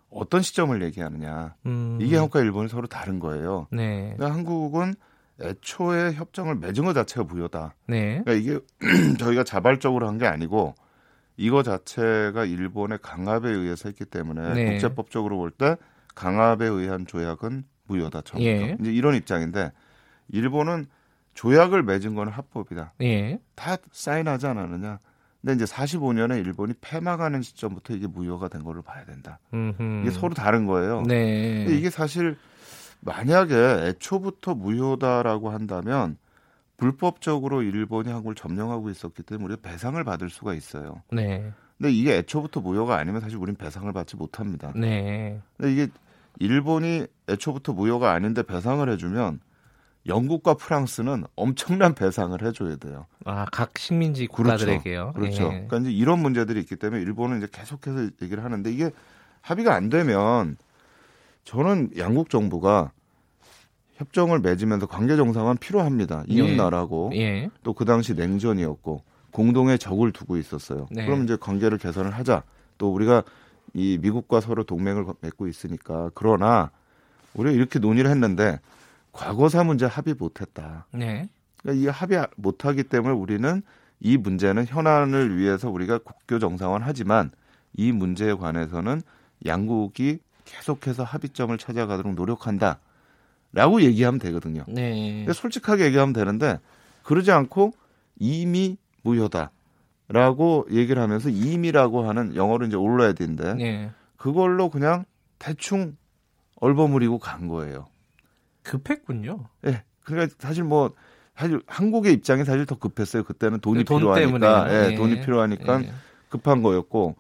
어떤 시점을 얘기하느냐 음. 이게 한국과 일본이 서로 다른 거예요. 네. 그러니까 한국은 애초에 협정을 맺은 것 자체가 무효다. 네. 그러니까 이게 *clears throat* 저희가 자발적으로 한 게 아니고 이거 자체가 일본의 강압에 의해서 했기 때문에 네. 국제법적으로 볼 때 강압에 의한 조약은 무효다. 처음부터 예. 이제 이런 입장인데 일본은 조약을 맺은 건 합법이다. 예. 다 사인하지 않았느냐. 근데 이제 45년에 일본이 폐막하는 시점부터 이게 무효가 된 거를 봐야 된다. 음흠. 이게 서로 다른 거예요. 네. 이게 사실 만약에 애초부터 무효다라고 한다면 불법적으로 일본이 한국을 점령하고 있었기 때문에 우리가 배상을 받을 수가 있어요. 네. 근데 이게 애초부터 무효가 아니면 사실 우리는 배상을 받지 못합니다. 네. 근데 이게 일본이 애초부터 무효가 아닌데 배상을 해주면 영국과 프랑스는 엄청난 배상을 해줘야 돼요. 아, 각 식민지 국가들에게요. 그렇죠. 그렇죠. 예. 그러니까 이제 이런 문제들이 있기 때문에 일본은 이제 계속해서 얘기를 하는데 이게 합의가 안 되면 저는 양국 정부가 협정을 맺으면서 관계 정상화는 필요합니다. 이웃 예. 나라고 예. 또그 당시 냉전이었고 공동의 적을 두고 있었어요. 네. 그럼 이제 관계를 개선을 하자. 또 우리가 이 미국과 서로 동맹을 맺고 있으니까 그러나 우리가 이렇게 논의를 했는데 과거사 문제 합의 못했다. 네. 그러니까 이 합의 못하기 때문에 우리는 이 문제는 현안을 위해서 우리가 국교 정상화는 하지만 이 문제에 관해서는 양국이 계속해서 합의점을 찾아가도록 노력한다. 라고 얘기하면 되거든요. 네. 솔직하게 얘기하면 되는데 그러지 않고 이미 무효다. 라고 얘기를 하면서 이미라고 하는 영어로 이제 올라야 되는데 네. 그걸로 그냥 대충 얼버무리고 간 거예요. 급했군요. 예. 네. 그러니까 사실 뭐 사실 한국의 입장이 사실 더 급했어요. 그때는 돈이 돈 필요하니까, 예, 네. 돈이 필요하니까 네. 급한 거였고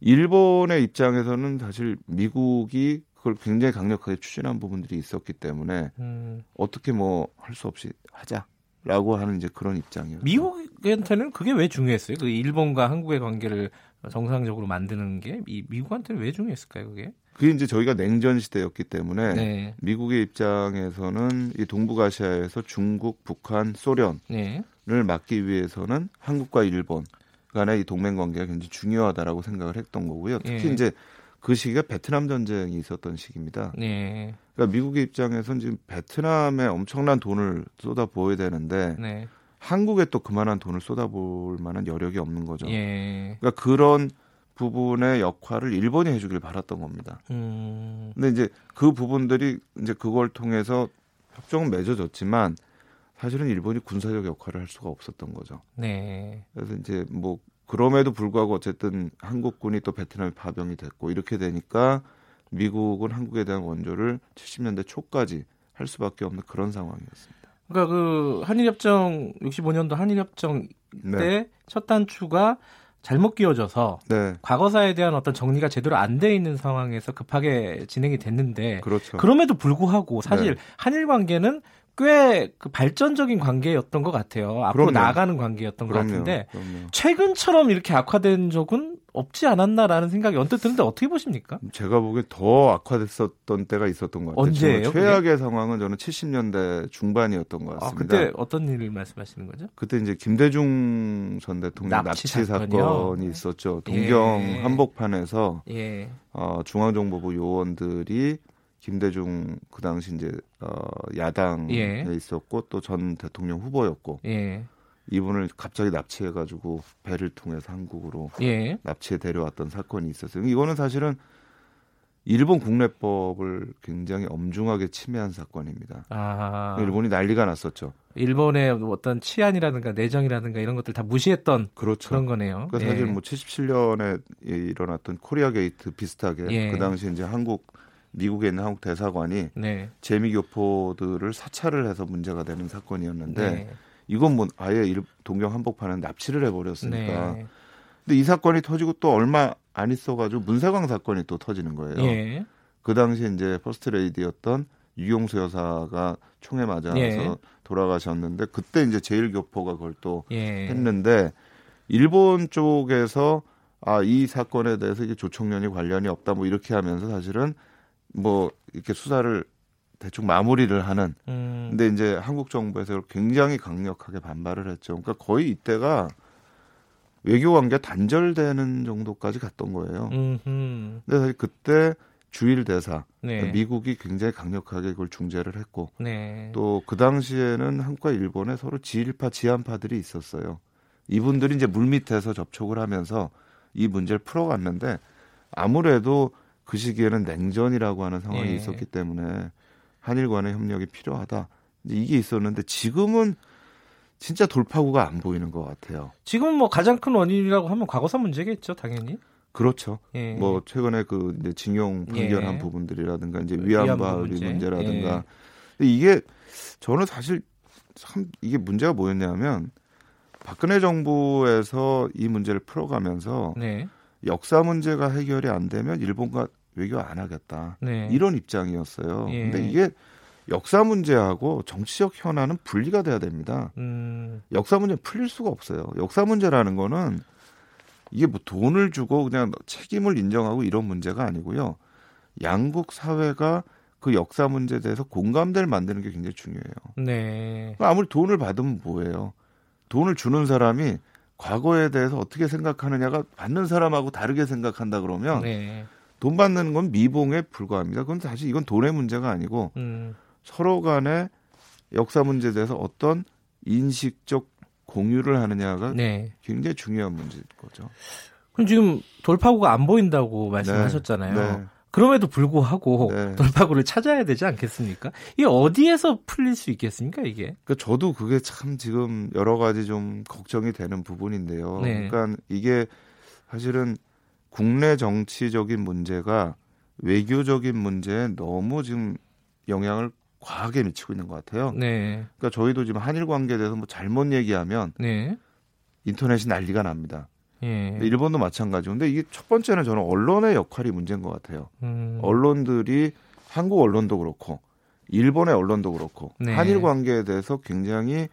일본의 입장에서는 사실 미국이 그걸 굉장히 강력하게 추진한 부분들이 있었기 때문에 음. 어떻게 뭐 할 수 없이 하자라고 하는 이제 그런 입장이었죠. 미국한테는 그게 왜 중요했어요? 그 일본과 한국의 관계를 정상적으로 만드는 게 이 미국한테는 왜 중요했을까요? 그게? 그게 이제 저희가 냉전 시대였기 때문에 네. 미국의 입장에서는 이 동북아시아에서 중국, 북한, 소련을 네. 막기 위해서는 한국과 일본 간의 이 동맹 관계가 굉장히 중요하다라고 생각을 했던 거고요. 특히 네. 이제 그 시기가 베트남 전쟁이 있었던 시기입니다. 네. 그러니까 미국의 입장에서는 지금 베트남에 엄청난 돈을 쏟아부어야 되는데 네. 한국에 또 그만한 돈을 쏟아부을 만한 여력이 없는 거죠. 예. 그러니까 그런 부분의 역할을 일본이 해주길 바랐던 겁니다. 음. 근데 이제 그 부분들이 이제 그걸 통해서 협정은 맺어졌지만 사실은 일본이 군사적 역할을 할 수가 없었던 거죠. 네. 그래서 이제 뭐 그럼에도 불구하고 어쨌든 한국군이 또 베트남에 파병이 됐고 이렇게 되니까 미국은 한국에 대한 원조를 70년대 초까지 할 수밖에 없는 그런 상황이었습니다. 그러니까 그 한일협정 65년도 한일협정 때첫 네. 단추가 잘못 끼워져서 네. 과거사에 대한 어떤 정리가 제대로 안 돼 있는 상황에서 급하게 진행이 됐는데 그렇죠. 그럼에도 불구하고 사실 네. 한일 관계는 꽤 그 발전적인 관계였던 것 같아요. 앞으로 그럼요. 나아가는 관계였던 그럼요. 것 같은데 그럼요. 최근처럼 이렇게 악화된 적은 없지 않았나라는 생각이 언뜻 드는데 어떻게 보십니까? 제가 보기엔 더 악화됐었던 때가 있었던 것 같아요. 언제예요? 최악의 그게? 상황은 저는 70년대 중반이었던 것 아, 같습니다. 아, 그때 어떤 일을 말씀하시는 거죠? 그때 이제 김대중 전 대통령 납치, 납치 사건이 있었죠. 동경 예. 한복판에서 예. 어, 중앙정보부 요원들이 김대중 그 당시 이제 어 야당에 예. 있었고 또 전 대통령 후보였고 예. 이분을 갑자기 납치해가지고 배를 통해서 한국으로 예. 납치해 데려왔던 사건이 있었어요. 이거는 사실은 일본 국내법을 굉장히 엄중하게 침해한 사건입니다. 아. 일본이 난리가 났었죠. 일본의 어떤 치안이라든가 내정이라든가 이런 것들 다 무시했던 그렇죠. 그런 거네요. 그러니까 사실 예. 뭐 77년에 일어났던 코리아 게이트 비슷하게 예. 그 당시 이제 한국 미국에 있는 한국 대사관이 네. 재미교포들을 사찰을 해서 문제가 되는 사건이었는데 네. 이건 뭐 아예 일, 동경 한복판은 납치를 해버렸으니까. 네. 근데 이 사건이 터지고 또 얼마 안 있어가지고 문세광 사건이 또 터지는 거예요. 예. 그 당시에 이제 퍼스트 레이디였던 육영수 여사가 총에 맞아서 예. 돌아가셨는데 그때 이제 재일교포가 그걸 또 예. 했는데 일본 쪽에서 아 이 사건에 대해서 이게 조총련이 관련이 없다 뭐 이렇게 하면서 사실은 뭐 이렇게 수사를 대충 마무리를 하는. 음. 근데 이제 한국 정부에서 굉장히 강력하게 반발을 했죠. 그러니까 거의 이때가 외교 관계 단절되는 정도까지 갔던 거예요. 음흠. 근데 사실 그때 주일 대사 네. 미국이 굉장히 강력하게 그걸 중재를 했고 네. 또그 당시에는 한국과 일본에 서로 지일파 지한파들이 있었어요. 이분들이 이제 물밑에서 접촉을 하면서 이 문제를 풀어갔는데 아무래도 그 시기에는 냉전이라고 하는 상황이 예. 있었기 때문에 한일 간의 협력이 필요하다. 이게 있었는데 지금은 진짜 돌파구가 안 보이는 것 같아요. 지금 뭐 가장 큰 원인이라고 하면 과거사 문제겠죠, 당연히. 그렇죠. 예. 뭐 최근에 그 이제 징용 판결한 예. 부분들이라든가 이제 위안부 문제. 문제라든가 예. 이게 저는 사실 참 이게 문제가 뭐였냐면 박근혜 정부에서 이 문제를 풀어가면서 네. 역사 문제가 해결이 안 되면 일본과 외교 안 하겠다. 네. 이런 입장이었어요. 예. 근데 이게 역사 문제하고 정치적 현안은 분리가 돼야 됩니다. 음. 역사 문제 풀릴 수가 없어요. 역사 문제라는 거는 이게 뭐 돈을 주고 그냥 책임을 인정하고 이런 문제가 아니고요. 양국 사회가 그 역사 문제에 대해서 공감대를 만드는 게 굉장히 중요해요. 네. 아무리 돈을 받으면 뭐예요? 돈을 주는 사람이 과거에 대해서 어떻게 생각하느냐가 받는 사람하고 다르게 생각한다 그러면 네. 돈 받는 건 미봉에 불과합니다. 그건 사실 이건 돈의 문제가 아니고 음. 서로 간의 역사 문제에 대해서 어떤 인식적 공유를 하느냐가 네. 굉장히 중요한 문제인 거죠. 그럼 지금 돌파구가 안 보인다고 말씀하셨잖아요. 네. 네. 그럼에도 불구하고 네. *laughs* 돌파구를 찾아야 되지 않겠습니까? 이게 어디에서 풀릴 수 있겠습니까, 이게? 그 저도 그게 참 지금 여러 가지 좀 걱정이 되는 부분인데요. 네. 그러니까 이게 사실은 국내 정치적인 문제가 외교적인 문제에 너무 지금 영향을 과하게 미치고 있는 것 같아요. 네. 그러니까 저희도 지금 한일 관계에 대해서 뭐 잘못 얘기하면 네. 인터넷이 난리가 납니다. 예. 일본도 마찬가지고. 근데 이게 첫 번째는 저는 언론의 역할이 문제인 것 같아요. 음. 언론들이 한국 언론도 그렇고 일본의 언론도 그렇고 네. 한일 관계에 대해서 굉장히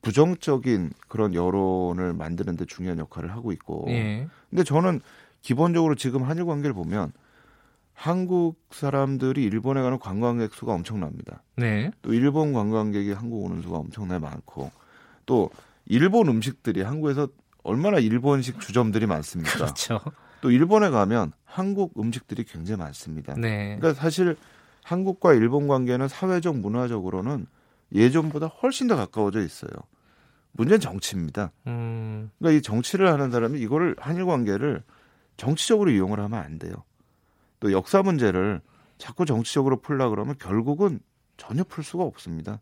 부정적인 그런 여론을 만드는 데 중요한 역할을 하고 있고. 예. 근데 저는 기본적으로 지금 한일 관계를 보면 한국 사람들이 일본에 가는 관광객 수가 엄청납니다. 네. 또 일본 관광객이 한국 오는 수가 엄청나게 많고 또 일본 음식들이 한국에서 얼마나 일본식 주점들이 많습니까? 그렇죠. 또 일본에 가면 한국 음식들이 굉장히 많습니다. 네. 그러니까 사실 한국과 일본 관계는 사회적 문화적으로는 예전보다 훨씬 더 가까워져 있어요. 문제는 정치입니다. 음. 그러니까 이 정치를 하는 사람이 이거를 한일 관계를 정치적으로 이용을 하면 안 돼요. 또 역사 문제를 자꾸 정치적으로 풀라 그러면 결국은 전혀 풀 수가 없습니다.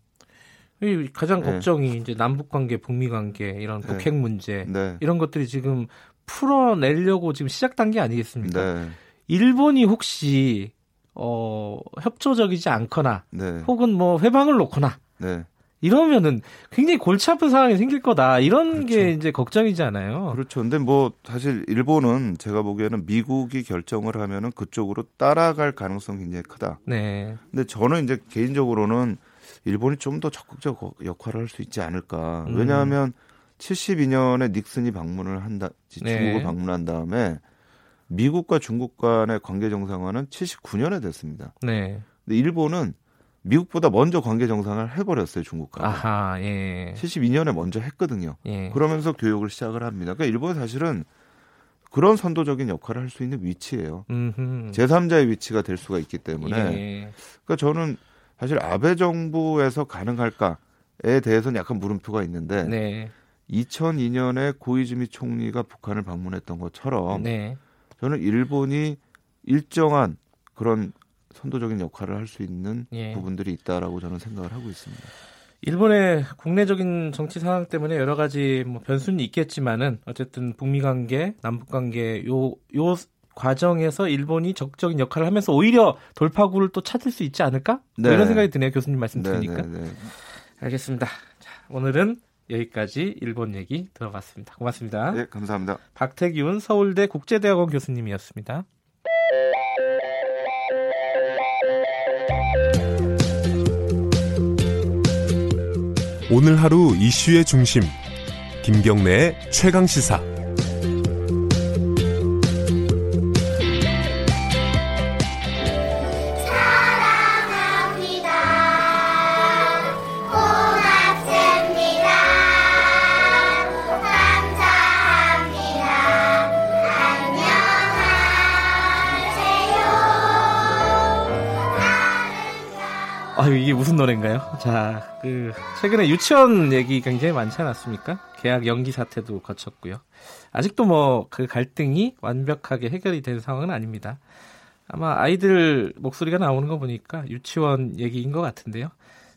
가장 네. 걱정이 이제 남북 관계, 북미 관계 이런 네. 북핵 문제 네. 이런 것들이 지금 풀어내려고 지금 시작 단 계 아니겠습니까? 네. 일본이 혹시 어 협조적이지 않거나 네. 혹은 뭐 회방을 놓거나 네. 이러면은 굉장히 골치 아픈 상황이 생길 거다. 이런 그렇죠. 게 이제 걱정이잖아요. 그렇죠. 근데 뭐 사실 일본은 제가 보기에는 미국이 결정을 하면은 그쪽으로 따라갈 가능성이 굉장히 크다. 네. 근데 저는 이제 개인적으로는 일본이 좀 더 적극적 역할을 할 수 있지 않을까. 음. 왜냐하면 72년에 닉슨이 방문을 한다, 네. 중국을 방문한 다음에 미국과 중국 간의 관계 정상화는 79년에 됐습니다. 네. 근데 일본은 미국보다 먼저 관계 정상을 해버렸어요 중국과. 아하, 예. 72년에 먼저 했거든요. 예. 그러면서 교육을 시작을 합니다. 그러니까 일본 사실은 그런 선도적인 역할을 할 수 있는 위치예요. 음흠. 제3자의 위치가 될 수가 있기 때문에. 예. 그러니까 저는 사실 아베 정부에서 가능할까에 대해서는 약간 물음표가 있는데 네. 2002년에 고이즈미 총리가 북한을 방문했던 것처럼 네. 저는 일본이 일정한 그런 선도적인 역할을 할 수 있는 예. 부분들이 있다라고 저는 생각을 하고 있습니다. 일본의 국내적인 정치 상황 때문에 여러 가지 뭐 변수는 있겠지만은 어쨌든 북미 관계, 남북 관계 요 요 과정에서 일본이 적극적인 역할을 하면서 오히려 돌파구를 또 찾을 수 있지 않을까? 뭐 네. 이런 생각이 드네요. 교수님 말씀 네, 들으니까. 네, 네, 알겠습니다. 자, 오늘은 여기까지 일본 얘기 들어봤습니다. 고맙습니다. 네, 감사합니다. 박태기훈 서울대 국제대학원 교수님이었습니다. 오늘 하루 이슈의 중심 김경래의 최강 시사 아유, 이게 무슨 노래인가요? 자, 그, 최근에 유치원 얘기 굉장히 많지 않았습니까? 계약 연기 사태도 거쳤고요. 아직도 뭐, 그 갈등이 완벽하게 해결이 된 상황은 아닙니다. 아마 아이들 목소리가 나오는 거 보니까 유치원 얘기인 것 같은데요.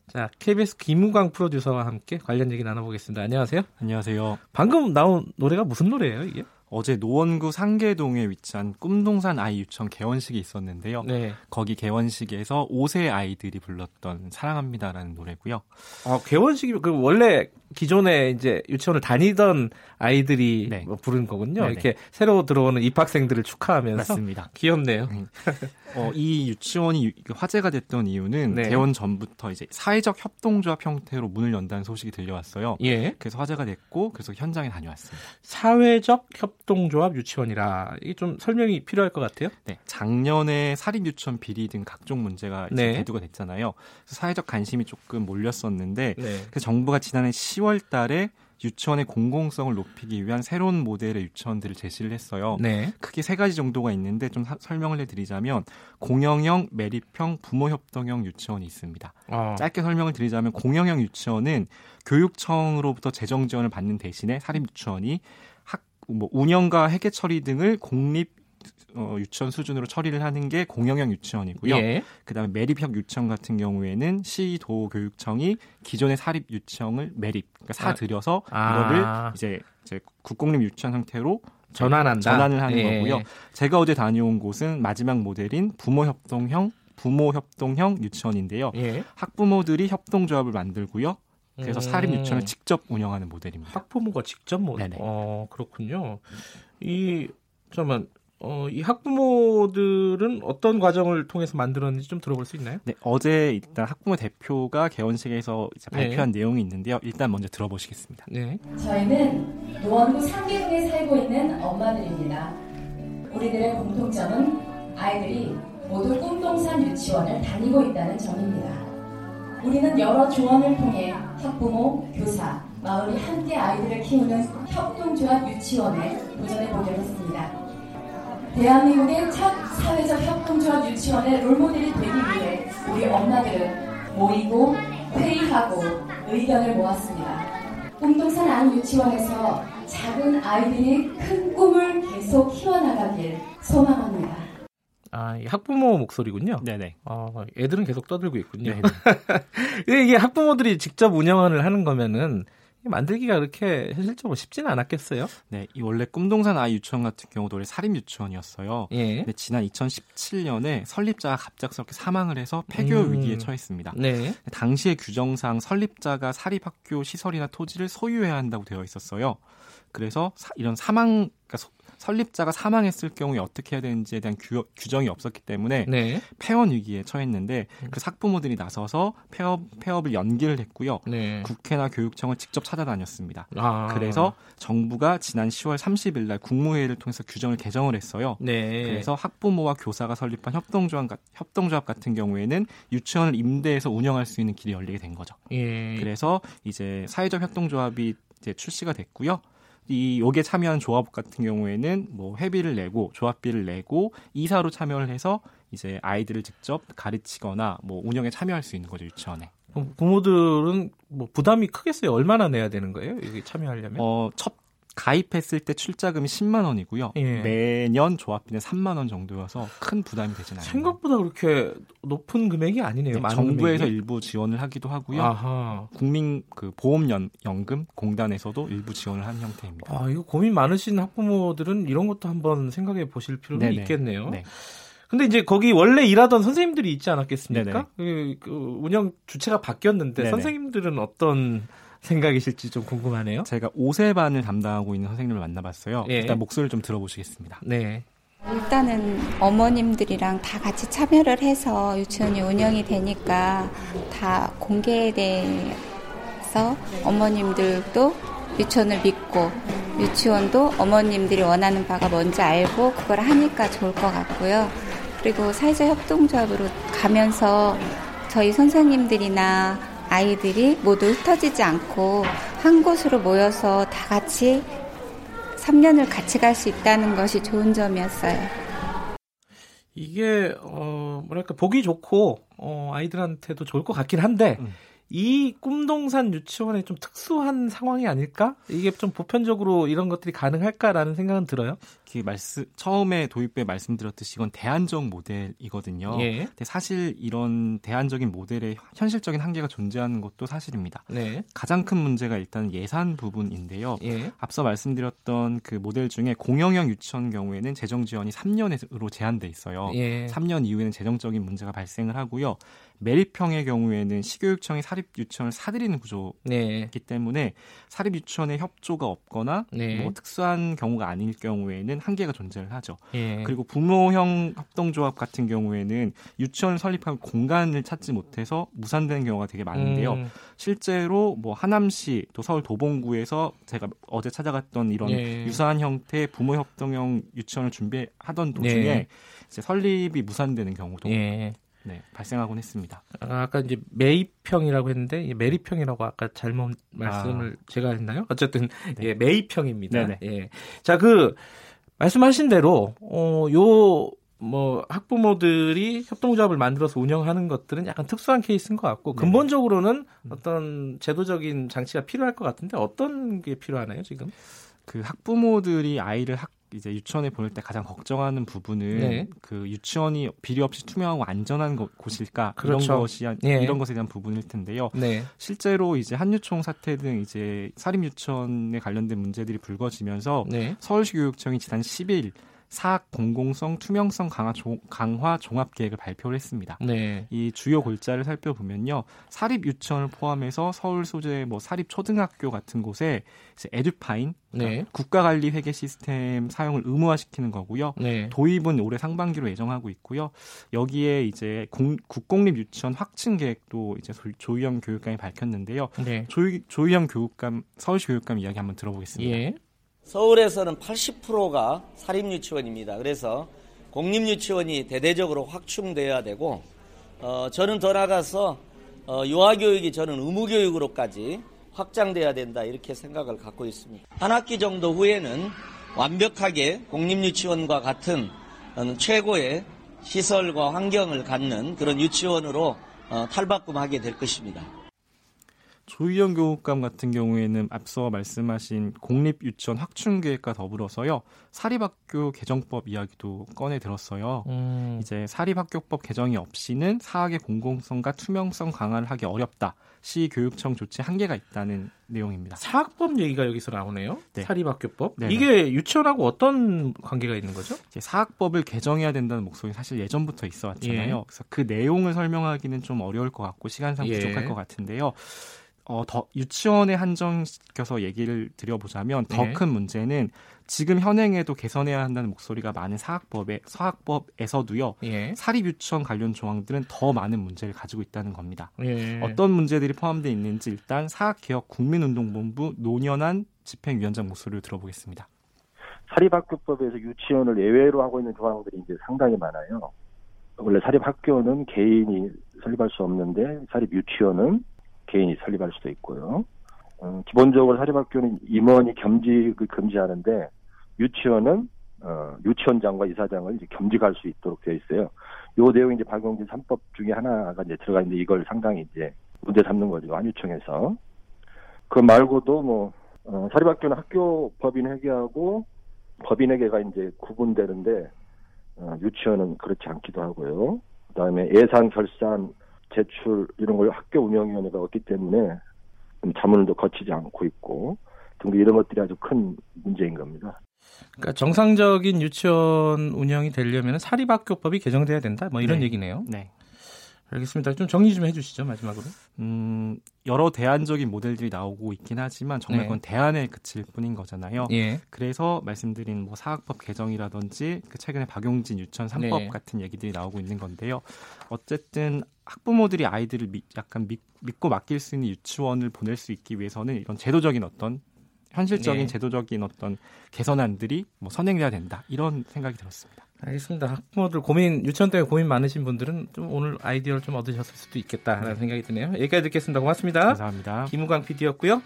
자, KBS 김우광 프로듀서와 함께 관련 얘기 나눠보겠습니다. 안녕하세요. 안녕하세요. 방금 나온 노래가 무슨 노래예요, 이게? 어제 노원구 상계동에 위치한 꿈동산 아이 유치원 개원식이 있었는데요. 네. 거기 개원식에서 5세 아이들이 불렀던 사랑합니다라는 노래고요. 아, 개원식이 그 원래 기존에 이제 유치원을 다니던 아이들이 네. 뭐 부른 거군요. 네네. 이렇게 새로 들어오는 입학생들을 축하하면서 맞습니다. 귀엽네요. *laughs* 음. 어, 이 유치원이 화제가 됐던 이유는 네. 개원 전부터 이제 사회적 협동조합 형태로 문을 연다는 소식이 들려왔어요. 예. 그래서 화제가 됐고 그래서 현장에 다녀왔습니다. 사회적 협동조합 유치원이라 이게 좀 설명이 필요할 것 같아요. 네. 작년에 사립 유치원 비리 등 각종 문제가 이제 네. 대두가 됐잖아요. 사회적 관심이 조금 몰렸었는데 네. 그래서 정부가 지난해 10월 달에 유치원의 공공성을 높이기 위한 새로운 모델의 유치원들을 제시를 했어요. 네. 크게 세 가지 정도가 있는데 좀 사, 설명을 해드리자면 공영형, 매립형, 부모협동형 유치원이 있습니다. 어. 짧게 설명을 드리자면 공영형 유치원은 교육청으로부터 재정 지원을 받는 대신에 사립 유치원이 학, 뭐 운영과 회계 처리 등을 공립 어, 유치원 수준으로 처리를 하는 게 공영형 유치원이고요. 예. 그다음에 매립형 유치원 같은 경우에는 시도 교육청이 기존의 사립 유치원을 매립 그러니까 사들여서 아. 이거를 이제 이제 국공립 유치원 형태로 전환한다. 전환을 하는 예. 거고요. 제가 어제 다녀온 곳은 마지막 모델인 부모 협동형 부모 협동형 유치원인데요. 예. 학부모들이 협동조합을 만들고요. 그래서 음. 사립 유치원을 직접 운영하는 모델입니다. 학부모가 직접 모델. 어, 그렇군요. 이 잠깐만 어, 이 학부모들은 어떤 과정을 통해서 만들었는지 좀 들어볼 수 있나요? 네, 어제 일단 학부모 대표가 개원식에서 발표한 네. 내용이 있는데요. 일단 먼저 들어보시겠습니다. 네. 저희는 노원구 상계동에 살고 있는 엄마들입니다. 우리들의 공통점은 아이들이 모두 꿈동산 유치원을 다니고 있다는 점입니다. 우리는 여러 조언을 통해 학부모, 교사, 마을이 함께 아이들을 키우는 협동조합 유치원에 도전해 보기로 했습니다. 대한민국의 첫 사회적 협동조합 유치원의 롤모델이 되기 위해 우리 엄마들은 모이고 회의하고 의견을 모았습니다. 꿈동산 안 유치원에서 작은 아이들이 큰 꿈을 계속 키워나가길 소망합니다. 아, 학부모 목소리군요. 네네. 아, 애들은 계속 떠들고 있군요. *laughs* 이게 학부모들이 직접 운영을 하는 거면은 만들기가 그렇게 현실적으로 쉽지는 않았겠어요? 네, 이 원래 꿈동산 아이 유치원 같은 경우도 원래 사립 유치원이었어요. 예. 근데 지난 2017년에 설립자가 갑작스럽게 사망을 해서 폐교 음. 위기에 처했습니다. 네. 당시의 규정상 설립자가 사립학교 시설이나 토지를 소유해야 한다고 되어 있었어요. 그래서 사, 이런 사망 그러니까 설립자가 사망했을 경우에 어떻게 해야 되는지에 대한 규, 정이 없었기 때문에 네. 폐원 위기에 처했는데 음. 그 학부모들이 나서서 폐업 폐업을 연기를 했고요. 네. 국회나 교육청을 직접 찾아다녔습니다. 아. 그래서 정부가 지난 10월 30일 날 국무회의를 통해서 규정을 개정을 했어요. 네. 그래서 학부모와 교사가 설립한 협동조합, 협동조합 같은 경우에는 유치원을 임대해서 운영할 수 있는 길이 열리게 된 거죠. 예. 그래서 이제 사회적 협동조합이 이제 출시가 됐고요. 이 요게 참여한 조합 같은 경우에는 뭐 회비를 내고 조합비를 내고 이사로 참여를 해서 이제 아이들을 직접 가르치거나 뭐 운영에 참여할 수 있는 거죠 유치원에. 부모들은 뭐 부담이 크겠어요. 얼마나 내야 되는 거예요? 이게 참여하려면? 어, 첫 가입했을 때 출자금이 10만 원이고요. 예. 매년 조합비는 3만 원 정도여서 큰 부담이 되진 않아요. 생각보다 그렇게 높은 금액이 아니네요. 네, 정부에서 금액이? 일부 지원을 하기도 하고요. 아하. 국민 그 보험연금 공단에서도 일부 지원을 한 형태입니다. 아, 이거 고민 많으신 학부모들은 이런 것도 한번 생각해 보실 필요가 네네. 있겠네요. 네. 근데 이제 거기 원래 일하던 선생님들이 있지 않았겠습니까? 그, 그 운영 주체가 바뀌었는데 네네. 선생님들은 어떤 생각이실지 좀 궁금하네요. 제가 5세 반을 담당하고 있는 선생님을 만나봤어요. 예. 일단 목소리를 좀 들어보시겠습니다. 네. 일단은 어머님들이랑 다 같이 참여를 해서 유치원이 운영이 되니까 다 공개에 대해서 어머님들도 유치원을 믿고 유치원도 어머님들이 원하는 바가 뭔지 알고 그걸 하니까 좋을 것 같고요. 그리고 사회적 협동조합으로 가면서 저희 선생님들이나 아이들이 모두 흩어지지 않고 한 곳으로 모여서 다 같이 3년을 같이 갈 수 있다는 것이 좋은 점이었어요. 이게 어 뭐랄까 보기 좋고 어 아이들한테도 좋을 것 같긴 한데 음. 이 꿈동산 유치원의 좀 특수한 상황이 아닐까? 이게 좀 보편적으로 이런 것들이 가능할까라는 생각은 들어요. 그 말씀 처음에 도입부에 말씀드렸듯이 이건 대안적 모델이거든요. 예. 근데 사실 이런 대안적인 모델에 현실적인 한계가 존재하는 것도 사실입니다. 네. 가장 큰 문제가 일단 예산 부분인데요. 예. 앞서 말씀드렸던 그 모델 중에 공영형 유치원 경우에는 재정 지원이 3년으로 제한돼 있어요. 예. 3년 이후에는 재정적인 문제가 발생을 하고요. 매립형의 경우에는 시교육청이 사립 유치원을 사들이는 구조이기 네. 때문에 사립 유치원에 협조가 없거나 네. 뭐 특수한 경우가 아닐 경우에는 한계가 존재를 하죠. 예. 그리고 부모형 협동조합 같은 경우에는 유치원을 설립할 공간을 찾지 못해서 무산되는 경우가 되게 많은데요. 음. 실제로 뭐 하남시 또 서울 도봉구에서 제가 어제 찾아갔던 이런 예. 유사한 형태의 부모 협동형 유치원을 준비하던 도중에 네. 이제 설립이 무산되는 경우도 예. 네, 발생하곤 했습니다. 아, 까 이제 매입형이라고 했는데 매립형이라고 아까 잘못 말씀을 아. 제가 했나요? 어쨌든 네. 예, 매입형입니다. 네네. 예. 자, 그 말씀하신 대로 어, 요뭐 학부모들이 협동조합을 만들어서 운영하는 것들은 약간 특수한 케이스인 것 같고 네. 근본적으로는 음. 어떤 제도적인 장치가 필요할 것 같은데 어떤 게 필요하나요 지금? 그 학부모들이 아이를 학 이제 유치원에 보낼 때 가장 걱정하는 부분은 네. 그 유치원이 비리 없이 투명하고 안전한 곳일까 그렇죠. 이런 것이 네. 이런 것에 대한 부분일 텐데요. 네. 실제로 이제 한유총 사태 등 이제 사립 유치원에 관련된 문제들이 불거지면서 네. 서울시 교육청이 지난 10일 사학 공공성 투명성 강화, 조, 강화 종합 계획을 발표를 했습니다. 네. 이 주요 골자를 살펴보면요. 사립 유치원을 포함해서 서울 소재 뭐 사립 초등학교 같은 곳에 에듀파인 그러니까 네. 국가 관리 회계 시스템 사용을 의무화시키는 거고요. 네. 도입은 올해 상반기로 예정하고 있고요. 여기에 이제 공, 국공립 유치원 확충 계획도 이제 조희영 교육감이 밝혔는데요. 네. 조, 조희영 교육감 서울시 교육감 이야기 한번 들어보겠습니다. 예. 서울에서는 80%가 사립유치원입니다. 그래서 공립유치원이 대대적으로 확충되어야 되고 어, 저는 더 나아가서 어, 유아교육이 저는 의무교육으로까지 확장돼야 된다 이렇게 생각을 갖고 있습니다. 한 학기 정도 후에는 완벽하게 공립유치원과 같은 어, 최고의 시설과 환경을 갖는 그런 유치원으로 어, 탈바꿈하게 될 것입니다. 조희영 교육감 같은 경우에는 앞서 말씀하신 공립유치원 확충 계획과 더불어서요 사립학교 개정법 이야기도 꺼내 들었어요. 음. 이제 사립학교법 개정이 없이는 사학의 공공성과 투명성 강화를 하기 어렵다. 시 교육청 조치 한계가 있다는 내용입니다. 사학법 얘기가 여기서 나오네요. 네. 사립학교법. 네네. 이게 유치원하고 어떤 관계가 있는 거죠? 사학법을 개정해야 된다는 목소리 사실 예전부터 있어 왔잖아요. 예. 그래서 그 내용을 설명하기는 좀 어려울 것 같고 시간상 예. 부족할 예. 것 같은데요. 어, 더 유치원에 한정시켜서 얘기를 드려보자면 더큰 네. 문제는 지금 현행에도 개선해야 한다는 목소리가 많은 사학법에 사학법에서도요 예. 사립 유치원 관련 조항들은 더 많은 문제를 가지고 있다는 겁니다. 예. 어떤 문제들이 포함되어 있는지 일단 사학개혁 국민운동본부 노년한 집행위원장 목소리를 들어보겠습니다. 사립학교법에서 유치원을 예외로 하고 있는 조항들이 이제 상당히 많아요. 원래 사립학교는 개인이 설립할 수 없는데 사립 유치원은 개인이 설립할 수도 있고요. 어, 기본적으로 사립학교는 임원이 겸직을 금지하는데 유치원은 어, 유치원장과 이사장을 이제 겸직할 수 있도록 되어 있어요. 요 내용이 이제 박용진 3법 중에 하나가 이제 들어가 있는데 이걸 상당히 이제 문제 삼는 거죠. 안유청에서. 그 말고도 뭐, 어, 사립학교는 학교 법인 회계하고 법인 회계가 이제 구분되는데, 어, 유치원은 그렇지 않기도 하고요. 그 다음에 예산 결산 제출 이런 걸 학교 운영위원회가 없기 때문에 자문도 거치지 않고 있고 등등 이런 것들이 아주 큰 문제인 겁니다. 그러니까 정상적인 유치원 운영이 되려면 사립학교법이 개정돼야 된다. 뭐 이런 네. 얘기네요. 네. 알겠습니다. 좀 정리 좀 해주시죠 마지막으로. 음, 여러 대안적인 모델들이 나오고 있긴 하지만 정말 네. 그건 대안에 그칠 뿐인 거잖아요. 예. 그래서 말씀드린 뭐 사학법 개정이라든지 그 최근에 박용진 유치원 3법 네. 같은 얘기들이 나오고 있는 건데요. 어쨌든 학부모들이 아이들을 미, 약간 믿, 믿고 맡길 수 있는 유치원을 보낼 수 있기 위해서는 이런 제도적인 어떤 현실적인 네. 제도적인 어떤 개선안들이 뭐 선행돼야 된다 이런 생각이 들었습니다. 알겠습니다. 학부모들 고민 유치원 때문에 고민 많으신 분들은 좀 오늘 아이디어를 좀 얻으셨을 수도 있겠다라는 네. 생각이 드네요. 여기까지 듣겠습니다. 고맙습니다. 감사합니다. 김우광 PD였고요.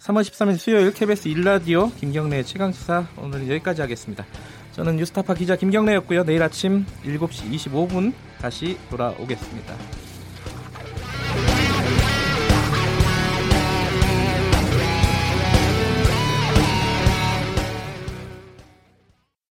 3월 13일 수요일 KBS 1라디오 김경래 최강 시사 오늘은 여기까지 하겠습니다. 저는 뉴스타파 기자 김경래였고요. 내일 아침 7시 25분 다시 돌아오겠습니다.